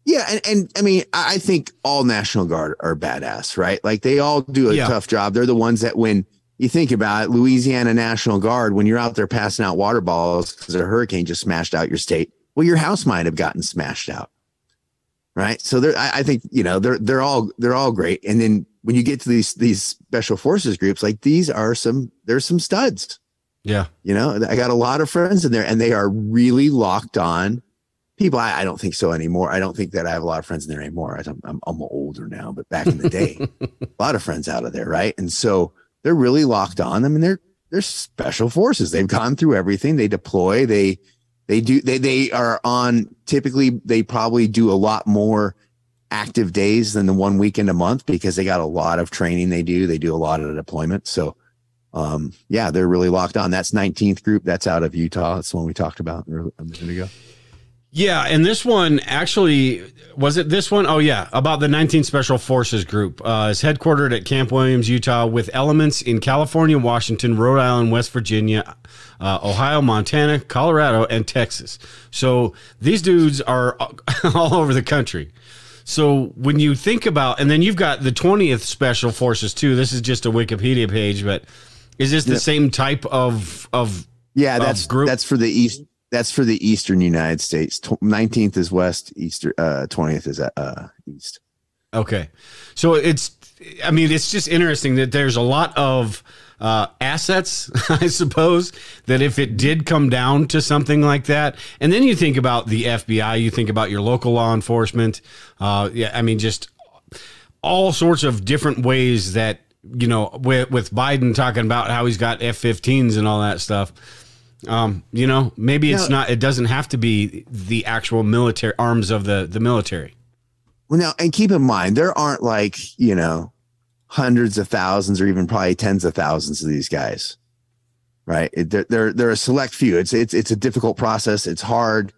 Yeah, and, and I mean, I think all National Guard are badass, right? Like they all do a Yeah. tough job. They're the ones that when you think about it, Louisiana National Guard, when you're out there passing out water bottles because a hurricane just smashed out your state, well, your house might have gotten smashed out. Right. So they're I, I think, you know, they're they're all they're all great. And then when you get to these these special forces groups, like these are some there's some studs. Yeah. You know, I got a lot of friends in there and they are really locked on people. I, I don't think so anymore. I don't think that I have a lot of friends in there anymore. I, I'm, I'm older now, but back in the day, *laughs* a lot of friends out of there. Right. And so they're really locked on I mean, they're, they're special forces. They've gone through everything. They deploy, they, they do, they, they are on typically, they probably do a lot more active days than the one weekend a month because they got a lot of training they do. They do a lot of deployment. So, um, yeah, they're really locked on. That's 19th group. That's out of Utah. That's the one we talked about a minute ago. Yeah, and this one actually was it this one? Oh yeah, about the 19th Special Forces Group. Uh, is headquartered at Camp Williams, Utah, with elements in California, Washington, Rhode Island, West Virginia, uh, Ohio, Montana, Colorado, and Texas. So these dudes are *laughs* all over the country. So when you think about, and then you've got the 20th Special Forces too. This is just a Wikipedia page, but is this the Yep. same type of of? Yeah, Of that's group- that's for the east. That's for the eastern United States. 19th is west. Easter. Uh, 20th is uh, east. Okay. So it's, I mean, it's just interesting that there's a lot of uh, assets, *laughs* I suppose, that if it did come down to something like that, and then you think about the FBI, you think about your local law enforcement. Uh, yeah, I mean, just all sorts of different ways that, you know, with, with Biden talking about how he's got F 15s and all that stuff. Um, you know, maybe it's not, it doesn't have to be the actual military arms of the, the military. Well, now, and keep in mind, there aren't like, you know, hundreds of thousands or even probably tens of thousands of these guys, right? They're, they're, they're a select few. It's, it's, it's a difficult process. It's hard.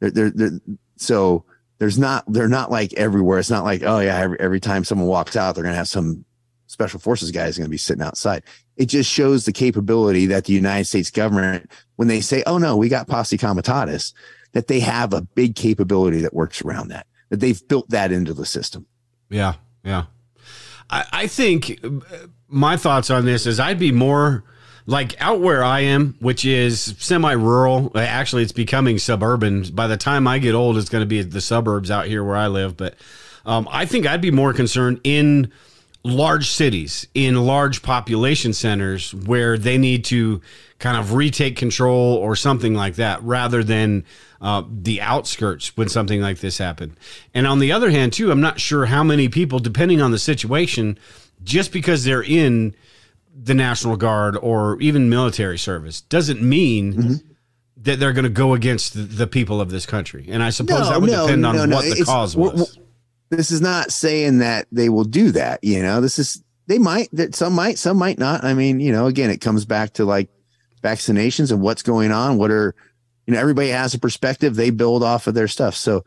They're, they're, they're, so there's not, they're not like everywhere. It's not like, oh yeah, every, every time someone walks out, they're going to have some special forces guys going to be sitting outside. It just shows the capability that the United States government, when they say, oh no, we got posse comitatus, that they have a big capability that works around that that they've built that into the system. Yeah, yeah. I, I think uh, my thoughts on this is I'd be more like out where I am, which is semi-rural. Uh, Actually, it's becoming suburban. By the time I get old, it's going to be the suburbs out here where I live. But um, I think I'd be more concerned in large cities, in large population centers where they need to kind of retake control or something like that, rather than uh, the outskirts when something like this happened. And on the other hand, too, I'm not sure how many people, depending on the situation, just because they're in the National Guard or even military service, doesn't mean that they're going to go against the, people of this country. And I suppose No, that would no, depend on no, no. what the It's- cause we're- was. This is not saying that they will do that. You know, this is they might that some might, some might not. I mean, you know, again, it comes back to like vaccinations and what's going on. What are You know, everybody has a perspective. They build off of their stuff. So,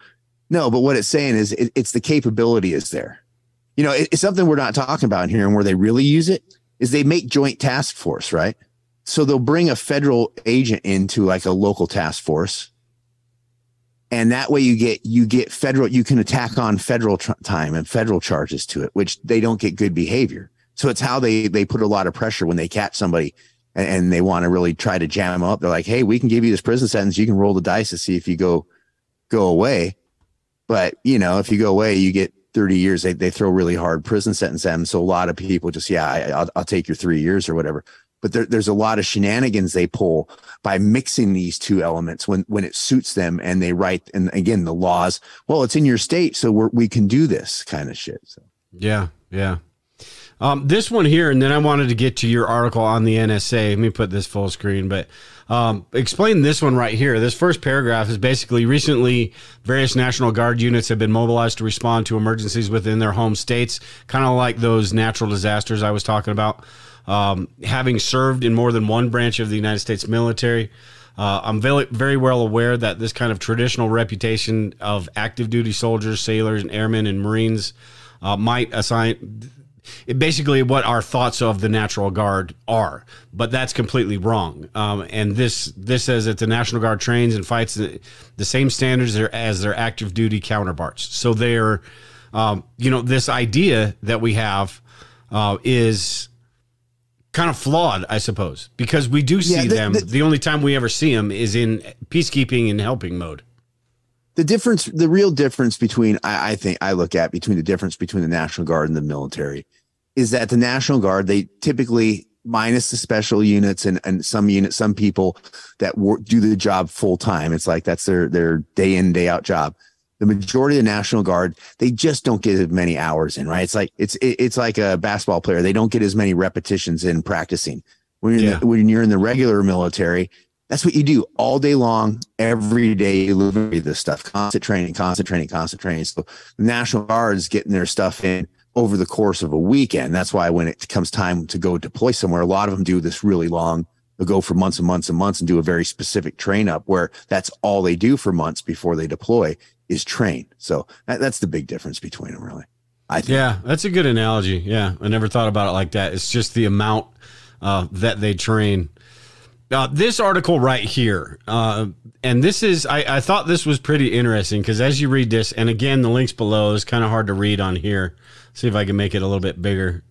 no, but what it's saying is it, it's the capability is there. You know, it, it's something we're not talking about here and where they really use it is they make joint task force, right? So they'll bring a federal agent into like a local task force. And that way you get, you get federal, you can attack on federal tr- time and federal charges to it, which they don't get good behavior. So it's how they, they put a lot of pressure when they catch somebody and, and they want to really try to jam them up. They're like, Hey, we can give you this prison sentence. You can roll the dice to see if you go, go away. But you know, if you go away, you get 30 years. They, they throw really hard prison sentence at them. So a lot of people just, yeah, I, will I'll take your three years or whatever. But there, there's a lot of shenanigans they pull by mixing these two elements when, when it suits them and they write. And again, the laws, well, it's in your state. So we're, we can do this kind of shit. So. Yeah. Yeah. Um, this one here, and then I wanted to get to your article on the NSA. Let me put this full screen, but um, explain this one right here. This first paragraph is basically recently various National Guard units have been mobilized to respond to emergencies within their home states, kind of like those natural disasters I was talking about. Um, having served in more than one branch of the United States military, uh, I'm very, very well aware that this kind of traditional reputation of active duty soldiers, sailors, and airmen and Marines uh, might assign basically what our thoughts of the National Guard are, but that's completely wrong. Um, and this this says that the National Guard trains and fights the, the same standards as their active duty counterparts. So they're, um, you know, this idea that we have uh, is kind of flawed, I suppose, because we do see yeah, the, them. The, the only time we ever see them is in peacekeeping and helping mode the difference, the real difference between, I, I, think I look at between the difference between the National Guard and the military is that the National Guard, they typically minus the special units and, and some units, some people that work, do the job full time. It's like that's their, their day in, day out job. The majority of the National Guard, they just don't get as many hours in, right? It's like, it's, it's like a basketball player. They don't get as many repetitions in practicing. When you're, yeah. the, when you're in the regular military, that's what you do all day long, every day. You live this stuff, constant training, constant training, constant training. So the National Guard is getting their stuff in over the course of a weekend. That's why when it comes time to go deploy somewhere, a lot of them do this really long. They'll go for months and months and months and do a very specific train up where that's all they do for months before they deploy is train. So that, that's the big difference between them, really. I think. Yeah, that's a good analogy. Yeah, I never thought about it like that. It's just the amount uh, that they train uh, this article right here, uh, and this is, I, I thought this was pretty interesting because as you read this, and again, the links below is kind of hard to read on here. See if I can make it a little bit bigger.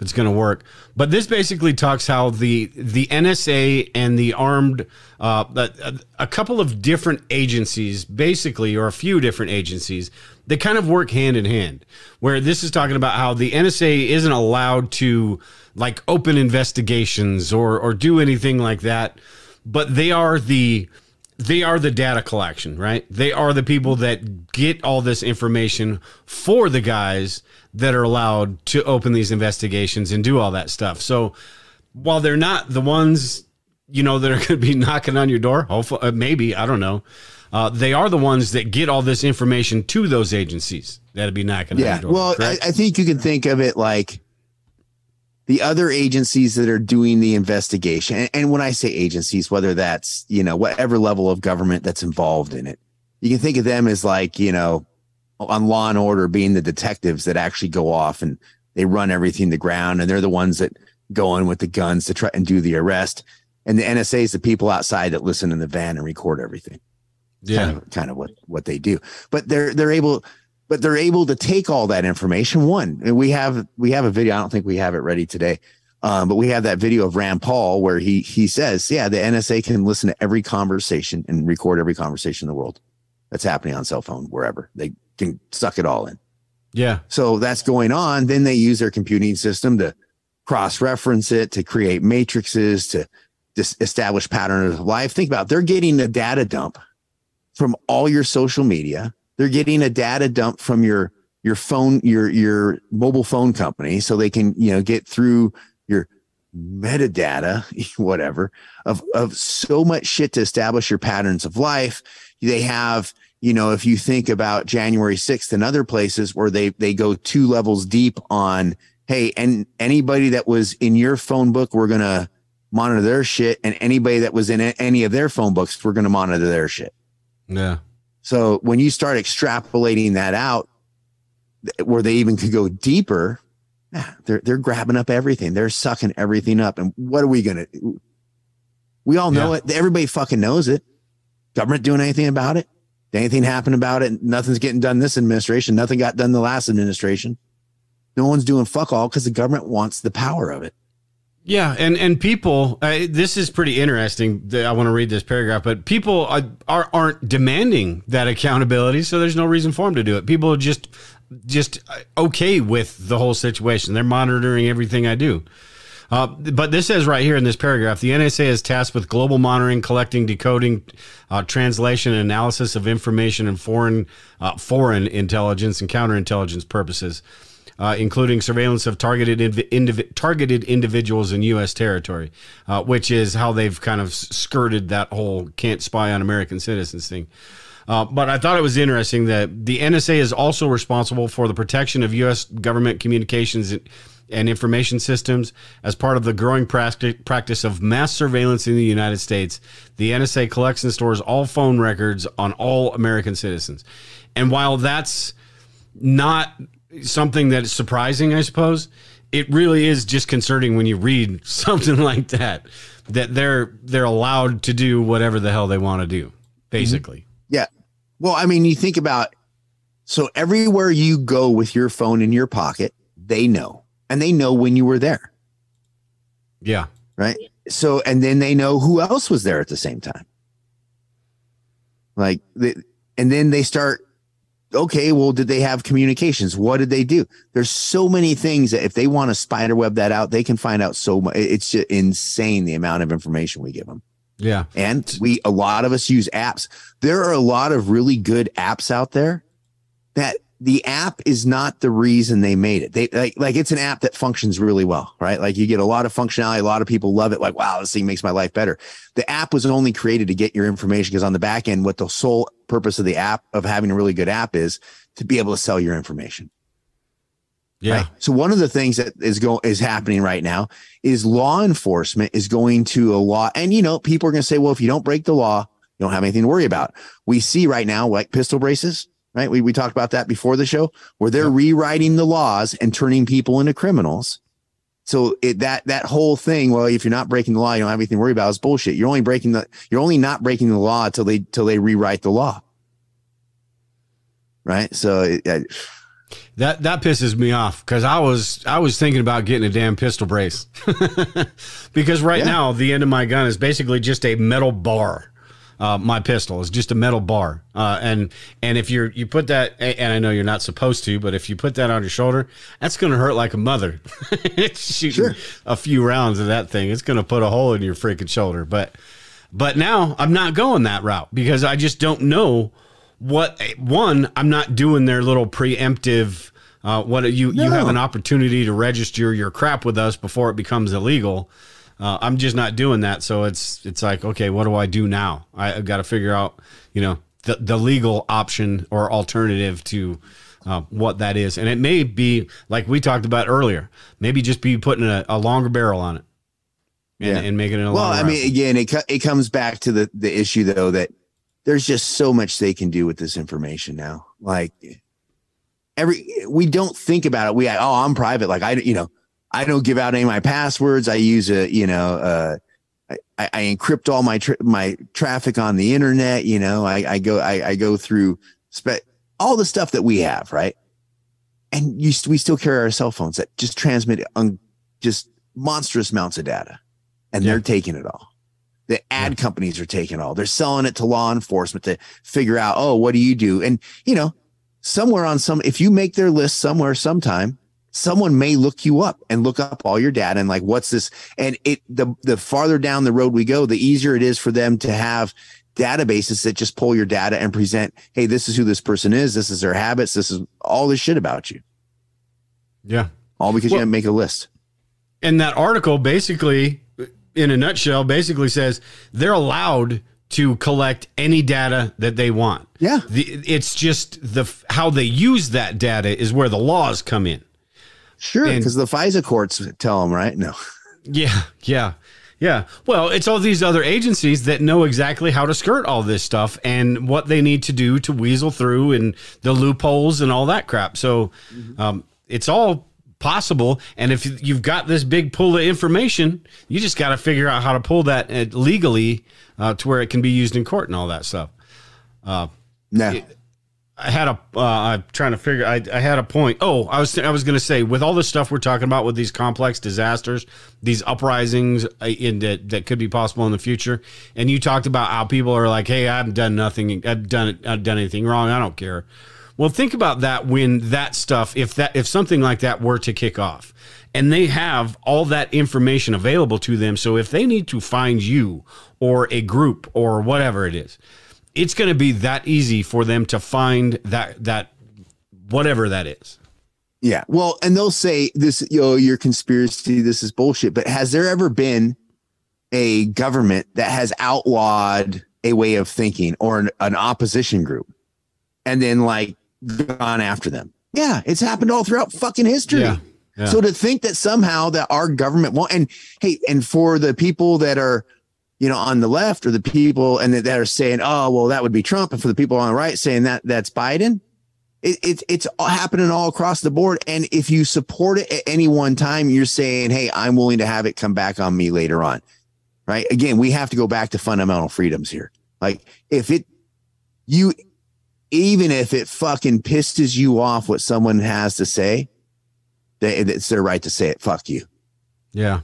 It's going to work. But this basically talks how the the NSA and the armed, uh, a, a couple of different agencies, basically, or a few different agencies, they kind of work hand in hand. Where this is talking about how the NSA isn't allowed to like open investigations or or do anything like that, but they are the they are the data collection, right? They are the people that get all this information for the guys that are allowed to open these investigations and do all that stuff. So while they're not the ones, you know, that are *laughs* going to be knocking on your door, hopefully, uh, maybe, I don't know. Uh, they are the ones that get all this information to those agencies that'd be knocking yeah. On your door. Well, I, I, think you can think of it like the other agencies that are doing the investigation. And, and when I say agencies, whether that's, you know, whatever level of government that's involved in it, you can think of them as like, you know, on law and order being the detectives that actually go off and they run everything to ground and they're the ones that go in with the guns to try and do the arrest. And the NSA is the people outside that listen in the van and record everything. Yeah. Kind of, kind of what, what they do. But they're they're able but they're able to take all that information. One, and we have we have a video. I don't think we have it ready today. Um, but we have that video of Rand Paul where he he says, yeah, the NSA can listen to every conversation and record every conversation in the world that's happening on cell phone wherever. They can suck it all in. Yeah. So that's going on. Then they use their computing system to cross reference it, to create matrices, to dis- establish patterns of life. Think about it. they're getting a data dump from all your social media. They're getting a data dump from your your phone, your your mobile phone company, so they can you know get through your metadata, *laughs* whatever, of of so much shit to establish your patterns of life. They have you know, if you think about January 6th and other places where they, they go two levels deep on, Hey, and anybody that was in your phone book, we're going to monitor their shit, and anybody that was in any of their phone books, we're going to monitor their shit. Yeah. So when you start extrapolating that out, where they even could go deeper, they're they're grabbing up everything. They're sucking everything up. And what are we gonna? We all know Yeah. it. Everybody fucking knows it. Government doing anything about it? Did anything happen about it? Nothing's getting done this administration. Nothing got done the last administration. No one's doing fuck all because the government wants the power of it. Yeah, and and people, uh, this is pretty interesting. I want to read this paragraph, but people are aren't demanding that accountability, so there's no reason for them to do it. People are just just uh, okay with the whole situation. They're monitoring everything I do. Uh, but this says right here in this paragraph, the NSA is tasked with global monitoring, collecting, decoding, uh, translation, and analysis of information and foreign uh, foreign intelligence and counterintelligence purposes uh, including surveillance of targeted indiv- targeted individuals in U.S. territory, uh, which is how they've kind of skirted that whole can't spy on American citizens thing. Uh, but I thought it was interesting that the NSA is also responsible for the protection of U.S. government communications and- information systems as part of the growing practi- practice of mass surveillance in the United States. The NSA collects and stores all phone records on all American citizens. And while that's not something that is surprising, I suppose. It really is disconcerting when you read *laughs* something like that that they're they're allowed to do whatever the hell they want to do, basically. Mm-hmm. Yeah. Well, I mean, you think about so everywhere you go with your phone in your pocket, they know, and they know when you were there, Yeah. right? So, and then they know who else was there at the same time. Like, the, and then they start. Okay, well, did they have communications? What did they do? There's so many things that if they want to spider web that out, they can find out so much. It's just insane the amount of information we give them. Yeah. And we, a lot of us use apps. There are a lot of really good apps out there that the app is not the reason they made it. They like, like it's an app that functions really well, right? Like you get a lot of functionality. A lot of people love it. Like, wow, this thing makes my life better. The app was only created to get your information because on the back end, what the sole purpose of the app of having a really good app is to be able to sell your information. Yeah. Right? So one of the things that is going is happening right now is law enforcement is going to a law, and you know, people are going to say, well, if you don't break the law, you don't have anything to worry about. We see right now, like pistol braces, right? We we talked about that before the show, where they're rewriting the laws and turning people into criminals. So it, that that whole thing, well, if you're not breaking the law, you don't have anything to worry about. Is bullshit. You're only breaking the, you're only not breaking the law till they till they rewrite the law, right? So it, I- That that pisses me off because I was I was thinking about getting a damn pistol brace *laughs* because right Yeah. now the end of my gun is basically just a metal bar. Uh, my pistol is just a metal bar, uh, and and if you're you put that, and I know you're not supposed to, but if you put that on your shoulder, that's going to hurt like a mother. *laughs* shooting Sure. a few rounds of that thing. It's going to put a hole in your freaking shoulder. But but now I'm not going that route because I just don't know what one I'm not doing their little preemptive uh, what you you have an opportunity to register your crap with us before it becomes illegal. Uh, I'm just not doing that, so it's it's like okay, what do I do now? I, I've got to figure out you know the the legal option or alternative to uh, what that is, and it may be like we talked about earlier, maybe just be putting a, a longer barrel on it and, Yeah. and making it a well, I mean, again, it it comes back to the the issue though that there's just so much they can do with this information now. Like every we don't think about it. We oh, I'm private. Like I, you know, I don't give out any of my passwords. I use a, you know, uh, I, I encrypt all my tra- my traffic on the internet. You know, I, I go I, I go through spe- all the stuff that we have, right? And you st- we still carry our cell phones that just transmit on just monstrous amounts of data, and Yeah. they're taking it all. The ad companies are taking all. They're selling it to law enforcement to figure out, oh, what do you do? And you know, somewhere on some, if you make their list somewhere sometime, someone may look you up and look up all your data and like, what's this? And it, the, the farther down the road we go, the easier it is for them to have databases that just pull your data and present, Hey, this is who this person is. This is their habits. This is all this shit about you. yeah. All because Well- you didn't make a list. And that article basically, in a nutshell, basically says they're allowed to collect any data that they want. Yeah. The, it's just the how they use that data is where the laws come in. Sure. Because the FISA courts tell them, right? No. Yeah, yeah. Yeah. Well, it's all these other agencies that know exactly how to skirt all this stuff and what they need to do to weasel through and the loopholes and all that crap. So um, it's all possible. And if you've got this big pool of information, you just got to figure out how to pull that uh, legally uh, to where it can be used in court and all that stuff. No. I had a. Uh, I'm trying to figure. I, I had a point. Oh, I was. I was going to say with all the stuff we're talking about with these complex disasters, these uprisings uh, in that that could be possible in the future, and you talked about how people are like, "Hey, I've done nothing. I've done. I've done anything wrong. I don't care." Well, think about that when that stuff, if that, if something like that were to kick off, and they have all that information available to them, so if they need to find you or a group or whatever it is, it's going to be that easy for them to find that that whatever that is. Yeah. Well, and they'll say this, you know, your conspiracy, this is bullshit. But has there ever been a government that has outlawed a way of thinking or an, an opposition group and then like gone after them? Yeah, it's happened all throughout fucking history. Yeah. Yeah. So to think that somehow that our government won't, and hey, and for the people that are, you know, on the left or the people and that, that are saying, oh, well, that would be Trump, and for the people on the right saying that that's Biden, it, it, it's happening all across the board. And if you support it at any one time, you're saying, hey, I'm willing to have it come back on me later on. Right. Again, we have to go back to fundamental freedoms here. Like if it, you, even if it fucking pisses you off what someone has to say, they, it's their right to say it. Fuck you. Yeah.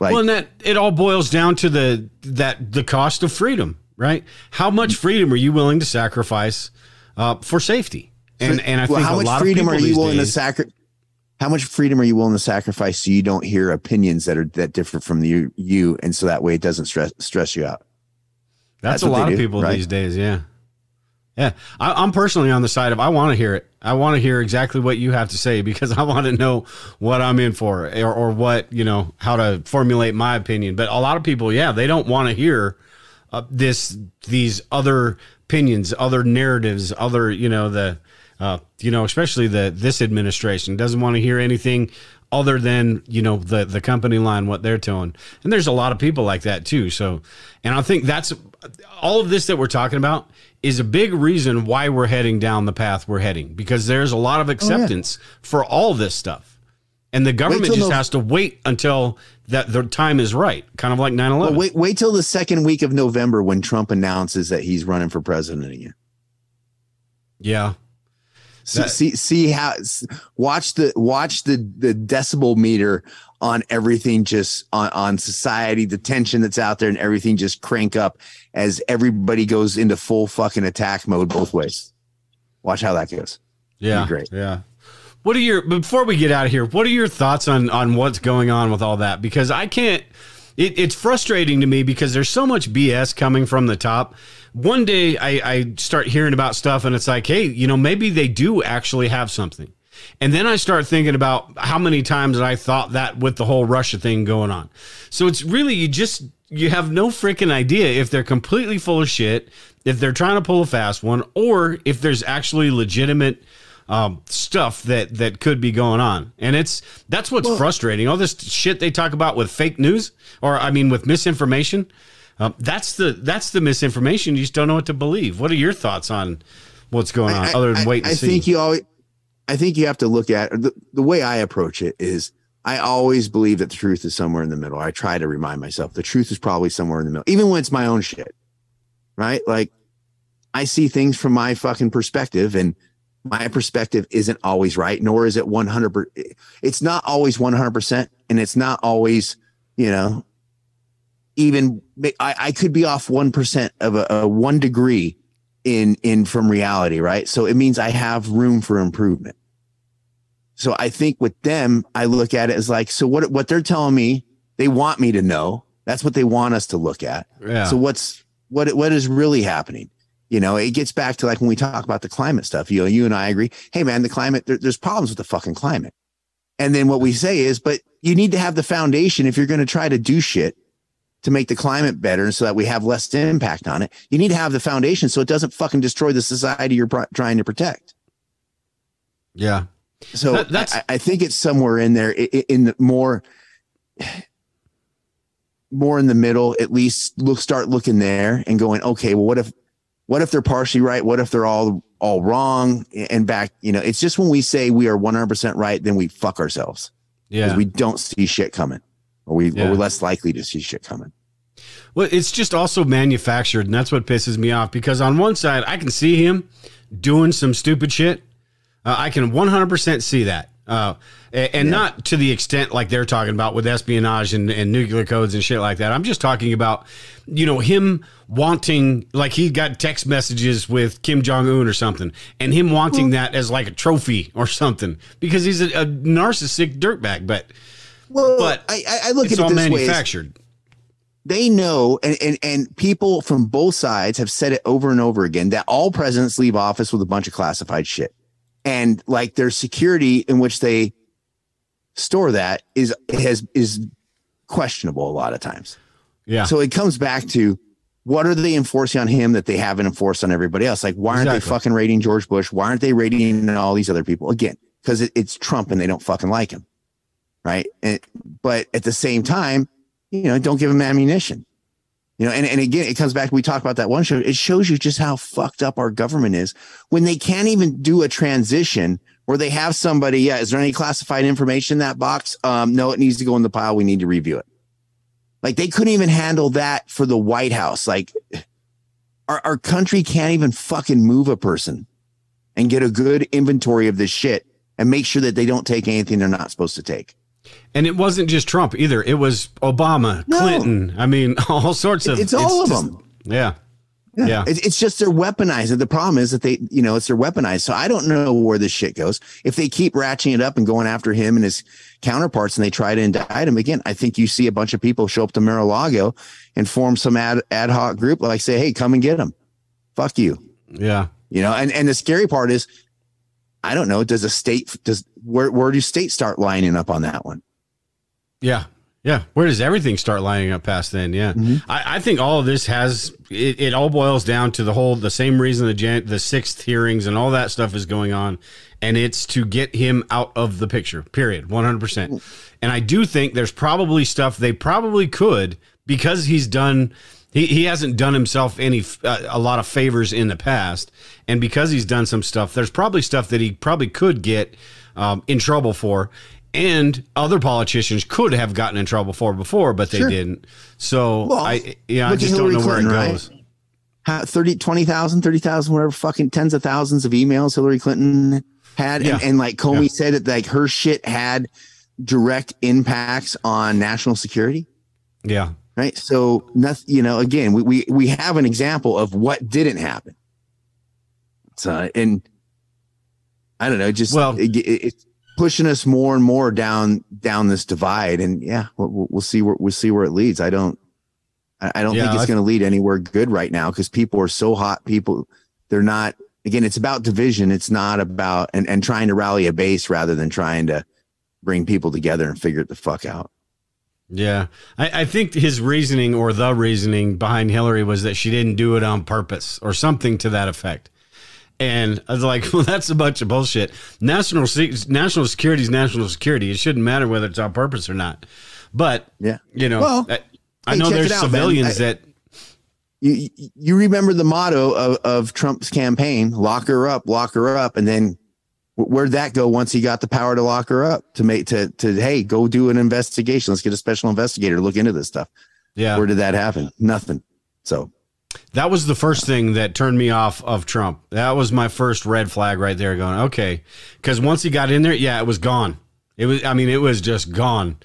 Like, well, and that it all boils down to the that the cost of freedom, right? How much freedom are you willing to sacrifice uh, for safety? And and I well, think how a much lot freedom of are you willing to sacrifice? How much freedom are you willing to sacrifice so you don't hear opinions that are that different from you, you and so that way it doesn't stress stress you out? That's, that's a lot of do, people right? these days. Yeah. Yeah. I, I'm personally on the side of I want to hear it. I want to hear exactly what you have to say because *laughs* I want to know what I'm in for or, or what, you know, how to formulate my opinion. But a lot of people, yeah, they don't want to hear uh, this, these other opinions, other narratives, other, you know, the, uh, you know, especially the, this administration doesn't want to hear anything other than you know the the company line what they're telling and there's a lot of people like that too so and i think that's all of this that we're talking about is a big reason why we're heading down the path we're heading because there's a lot of acceptance for all this stuff. And the government just no- has to wait until that the time is right kind of like 9-11 Well, wait, wait till the second week of November when Trump announces that he's running for president again. yeah See, That- see, see how watch the watch the the decibel meter on everything just on on society, the tension that's out there, and everything just crank up as everybody goes into full fucking attack mode both ways. Watch how that goes. Yeah, great. Yeah. What are your before we get out of here? What are your thoughts on on what's going on with all that? Because I can't. It, it's frustrating to me because there's so much BS coming from the top. One day I, I start hearing about stuff and it's like, hey, you know, maybe they do actually have something. And then I start thinking about how many times I thought that with the whole Russia thing going on. So it's really you just you have no freaking idea if they're completely full of shit, if they're trying to pull a fast one, or if there's actually legitimate um, stuff that that could be going on. And it's that's what's frustrating. All this shit they talk about with fake news, or I mean with misinformation. Um, that's the that's the misinformation. You just don't know what to believe. What are your thoughts on what's going on, I- other than I- wait and I see? think you always, I think you have to look at the, the way I approach it is I always believe that the truth is somewhere in the middle. I try to remind myself the truth is probably somewhere in the middle, even when it's my own shit. Right? Like I see things from my fucking perspective and my perspective isn't always right, nor is it 100. per- It's not always 100%. And it's not always, you know, even I, I could be off 1% of a, a one degree in in from reality right so it means i have room for improvement so i think with them i look at it as like so what what they're telling me they want me to know that's what they want us to look at Yeah. so what's what what is really happening you know it gets back to like when we talk about the climate stuff you know you and i agree hey man the climate there, there's problems with the fucking climate and then what we say is but you need to have the foundation if you're going to try to do shit to make the climate better so that we have less impact on it. You need to have the foundation so it doesn't fucking destroy the society you're trying to protect. yeah. So That- that's- I, I think it's somewhere in there in the more more in the middle, at least look start looking there and going, okay, well, what if what if they're partially right? What if they're all all wrong? And back, you know, it's just when we say we are 100% right, then we fuck ourselves. Yeah. Because we don't see shit coming. Or we Yeah. or we're less likely to see shit coming. Well, it's just also manufactured, and that's what pisses me off. Because on one side, I can see him doing some stupid shit. Uh, I can 100% see that. Uh, a- and not to the extent like they're talking about with espionage and, and nuclear codes and shit like that. I'm just talking about, you know, him wanting, like he got text messages with Kim Jong Un or something, and him wanting that as like a trophy or something because he's a, a narcissistic dirtbag. But Well, But I, I- look at all it this way. manufactured. They know, and, and and people from both sides have said it over and over again that all presidents leave office with a bunch of classified shit, and like their security in which they store that is has is questionable a lot of times. Yeah. So it comes back to what are they enforcing on him that they haven't enforced on everybody else? Like, why aren't they fucking raiding George Bush? Why aren't they raiding all these other people? Again, because it, it's Trump and they don't fucking like him. Right. And, but at the same time, you know, don't give him ammunition. You know, and, and again, it comes back. We talked about that one show. It shows you just how fucked up our government is when they can't even do a transition where they have somebody. Yeah, is there any classified information in that box? Um, no, it needs to go in the pile. We need to review it. Like they couldn't even handle that for the White House. Like our, our country can't even fucking move a person and get a good inventory of this shit and make sure that they don't take anything they're not supposed to take. And it wasn't just Trump either. It was Obama, No. Clinton. I mean, *laughs* all sorts of. It's all of just- them. Yeah. Yeah. It- It's just they're weaponized. The problem is that they, you know, it's they're weaponized. So I don't know where this shit goes. If they keep ratcheting it up and going after him and his counterparts and they try to indict him again, I think you see a bunch of people show up to Mar-a-Lago and form some ad, ad hoc group, like say, Hey, come and get him. Fuck you. Yeah. You know, and, and the scary part is, I don't know, does a state, does, where, where do states start lining up on that one? Yeah. Yeah. Where does everything start lining up past then? Yeah. Mm-hmm. I, I think all of this has, it, it all boils down to the whole, the same reason the, Jan, the sixth hearings and all that stuff is going on. And it's to get him out of the picture, period. 100%. And I do think there's probably stuff they probably could because he's done, he, he hasn't done himself any, uh, a lot of favors in the past. And because he's done some stuff, there's probably stuff that he probably could get um, in trouble for. And other politicians could have gotten in trouble for before, but they Sure. didn't. So Well, I, yeah, I just don't Hillary know where it Clinton, right? goes. How, 30, 20,000, 30,000, whatever, fucking tens of thousands of emails Hillary Clinton had. Yeah. And, and like Comey Yeah. said, that like her shit had direct impacts on national security. Yeah. Right. So nothing, you know, again, we, we, we have an example of what didn't happen. So, and I don't know, just, Well- it, it- it's pushing us more and more down, down this divide. And yeah, we'll, we'll- see where, we'll see where it leads. I don't, I I don't Yeah, think it's going to lead anywhere good right now because people are so hot. People, they're not, again, it's about division. It's not about, and, and trying to rally a base rather than trying to bring people together and figure it the fuck out. Yeah. I, I think his reasoning or the reasoning behind Hillary was that she didn't do it on purpose or something to that effect. And I was like, *laughs* well, that's a bunch of bullshit. National national security is national security. It shouldn't matter whether it's on purpose or not. But Yeah. you know, Well, I, I hey, know there's out, civilians I- that you you- remember the motto of, of Trump's campaign: "Lock her up, lock her up," and then where'd that go once he got the power to lock her up to make to to hey go do an investigation let's get a special investigator to look into this stuff yeah. where did that happen nothing so That was the first thing that turned me off of Trump. That was my first red flag right there going, okay. Because once he got in there, yeah, it was gone. It was, I mean, it was just gone.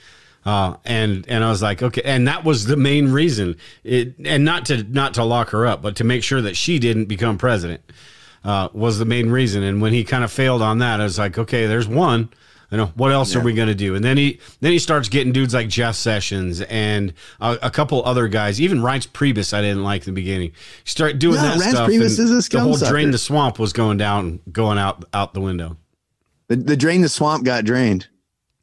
Uh, and, and I was like, okay. And that was the main reason it, and not to, not to lock her up, but to make sure that she didn't become president, uh, was the main reason. And when he kind of failed on that, I was like, okay, there's one. You know what else are we going to do? And then he then he starts getting dudes like Jeff Sessions and a, a couple other guys. Even Reince Priebus, I didn't like in the beginning. Start doing No, that Reince stuff. Priebus is a the whole scumsucker. drain the swamp was going down, going out out the window. the, the drain the swamp got drained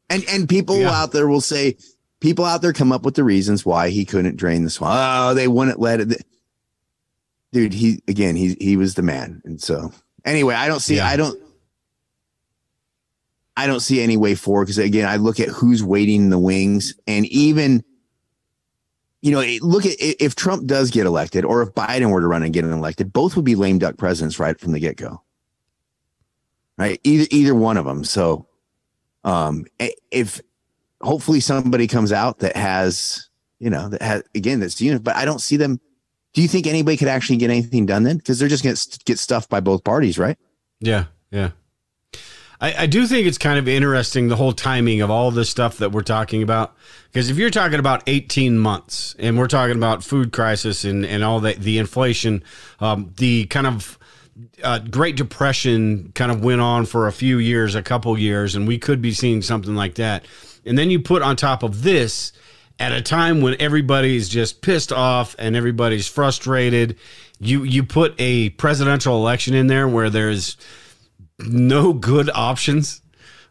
and and people Yeah. out there will say people out there come up with the reasons why he couldn't drain the swamp oh they wouldn't let it dude he again he he was the man and so anyway i don't see Yeah. i don't i don't see any way forward because again i look at who's waiting in the wings and even you know, look at if Trump does get elected, or if Biden were to run and get elected, both would be lame duck presidents right from the get go. Right, either either one of them. So, um, if hopefully somebody comes out that has, you know, that has again that's unit, but I don't see them. Do you think anybody could actually get anything done then? Because they're just going to get stuffed by both parties, right? Yeah, yeah. I, I do think it's kind of interesting the whole timing of all this stuff that we're talking about. Because if you're talking about 18 months and we're talking about food crisis and, and all that, the inflation, um, the kind of uh, Great Depression kind of went on for a few years, a couple years, and we could be seeing something like that. And then you put on top of this at a time when everybody's just pissed off and everybody's frustrated. You you put a presidential election in there where there's no good options.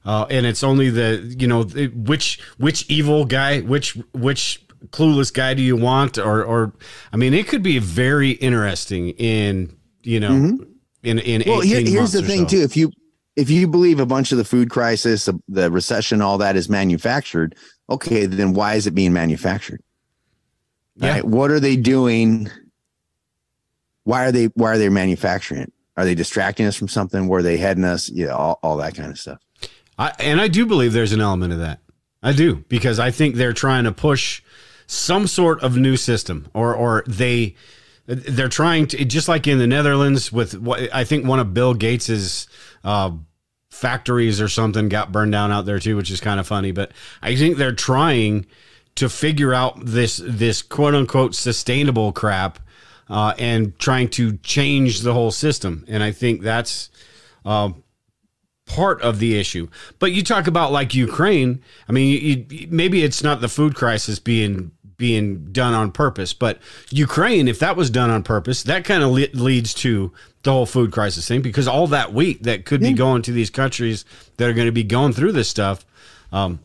Uh, and it's only the you know which which evil guy which which clueless guy do you want or or I mean it could be very interesting in you know mm-hmm. in in well here, here's the thing so. too if you if you believe a bunch of the food crisis the recession all that is manufactured okay then why is it being manufactured yeah. Right? what are they doing why are they why are they manufacturing it are they distracting us from something? Where are they heading us? Yeah, all, all that kind of stuff. I, and I do believe there's an element of that. I do because I think they're trying to push some sort of new system, or or they they're trying to just like in the Netherlands with what I think one of Bill Gates's uh, factories or something got burned down out there too, which is kind of funny. But I think they're trying to figure out this this quote unquote sustainable crap uh, and trying to change the whole system. And I think that's uh, part of the issue. But you talk about like Ukraine. I mean, you, maybe it's not the food crisis being being done on purpose, but Ukraine, if that was done on purpose, that kind of le- leads to the whole food crisis thing because all that wheat that could yeah. be going to these countries that are going to be going through this stuff, um,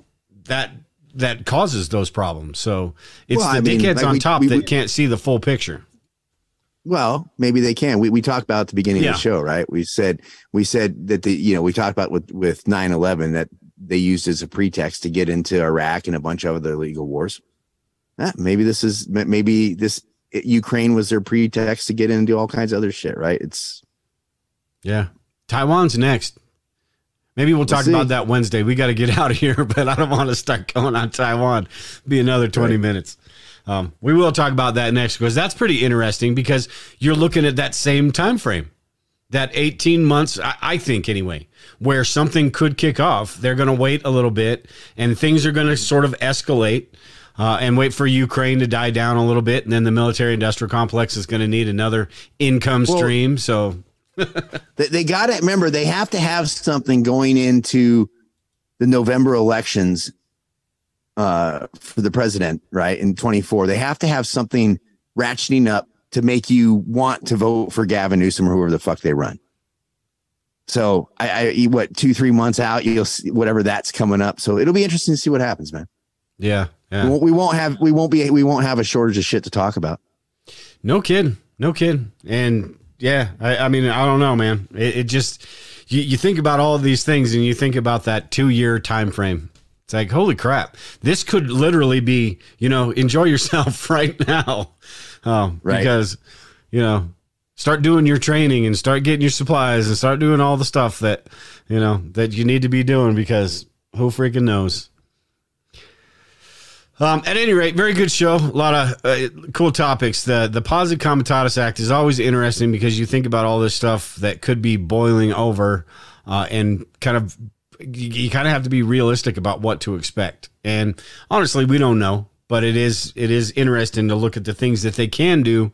that that causes those problems. So it's well, the I mean, dickheads like on we, top we, that we, can't see the full picture. Well, maybe they can. We we talked about at the beginning yeah. of the show, right? We said we said that the you know we talked about with with nine eleven that they used as a pretext to get into Iraq and a bunch of other illegal wars. Ah, maybe this is maybe this Ukraine was their pretext to get into all kinds of other shit, right? It's yeah. Taiwan's next. Maybe we'll, we'll talk see. about that Wednesday. We got to get *laughs* out of here, but I don't want to start going on Taiwan. Be another 20 right. minutes. Um, we will talk about that next because that's pretty interesting because you're looking at that same time frame, that 18 months, I, I think anyway, where something could kick off. They're going to wait a little bit and things are going to sort of escalate. Uh, and wait for Ukraine to die down a little bit, and then the military-industrial complex is going to need another income well, stream. So *laughs* they, they got to remember they have to have something going into the November elections uh, for the president, right? In 24, they have to have something ratcheting up to make you want to vote for Gavin Newsom or whoever the fuck they run. So I, I what two, three months out, you'll see whatever that's coming up. So it'll be interesting to see what happens, man. Yeah. yeah. We, won't, we won't have, we won't be, we won't have a shortage of shit to talk about. No kid, no kid. And yeah, I, I mean, I don't know, man. It, it just, you, you think about all of these things and you think about that two year time frame it's like, holy crap, this could literally be, you know, enjoy yourself *laughs* right now. Um, right. Because, you know, start doing your training and start getting your supplies and start doing all the stuff that, you know, that you need to be doing because who freaking knows? Um, at any rate, very good show. A lot of uh, cool topics. The the Posse Comitatus Act is always interesting because you think about all this stuff that could be boiling over uh, and kind of you, you kind of have to be realistic about what to expect. And honestly, we don't know, but it is it is interesting to look at the things that they can do.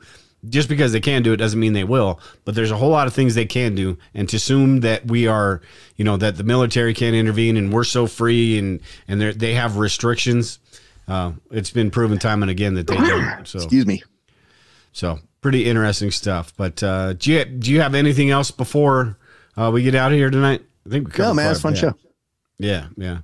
Just because they can do it doesn't mean they will. But there's a whole lot of things they can do, and to assume that we are, you know, that the military can't intervene and we're so free and and they have restrictions. Uh, it's been proven time and again that they don't. *clears throat* So excuse me. So pretty interesting stuff. But uh, do you do you have anything else before uh, we get out of here tonight? I think we covered. No, man, it's fun show. Yeah, yeah.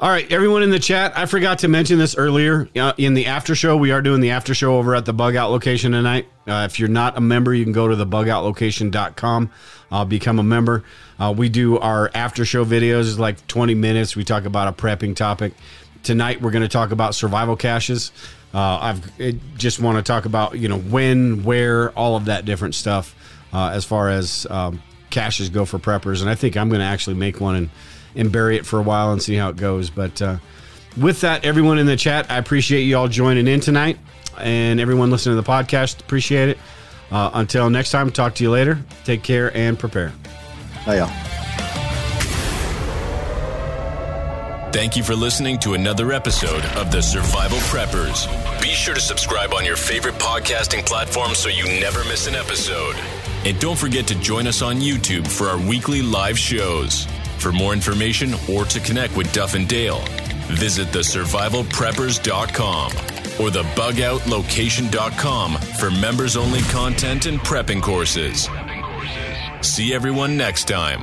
All right, everyone in the chat. I forgot to mention this earlier uh, in the after show. We are doing the after show over at the Bug Out location tonight. Uh, if you're not a member, you can go to the bugoutlocation.com. Uh, become a member. Uh, we do our after show videos, like 20 minutes. We talk about a prepping topic. tonight we're going to talk about survival caches. Uh, I've I just want to talk about you know when, where, all of that different stuff uh, as far as um, caches go for preppers, and I think I'm going to actually make one and and bury it for a while and see how it goes. But uh, with that, everyone in the chat, I appreciate you all joining in tonight, and everyone listening to the podcast, appreciate it. Uh, until next time, talk to you later. Take care and prepare. Bye, y'all. Thank you for listening to another episode of the Survival Preppers. Be sure to subscribe on your favorite podcasting platform so you never miss an episode. And don't forget to join us on YouTube for our weekly live shows. For more information or to connect with Duff and Dale, visit thesurvivalpreppers.com or thebugOutlocation.com for members only content and prepping courses. See everyone next time.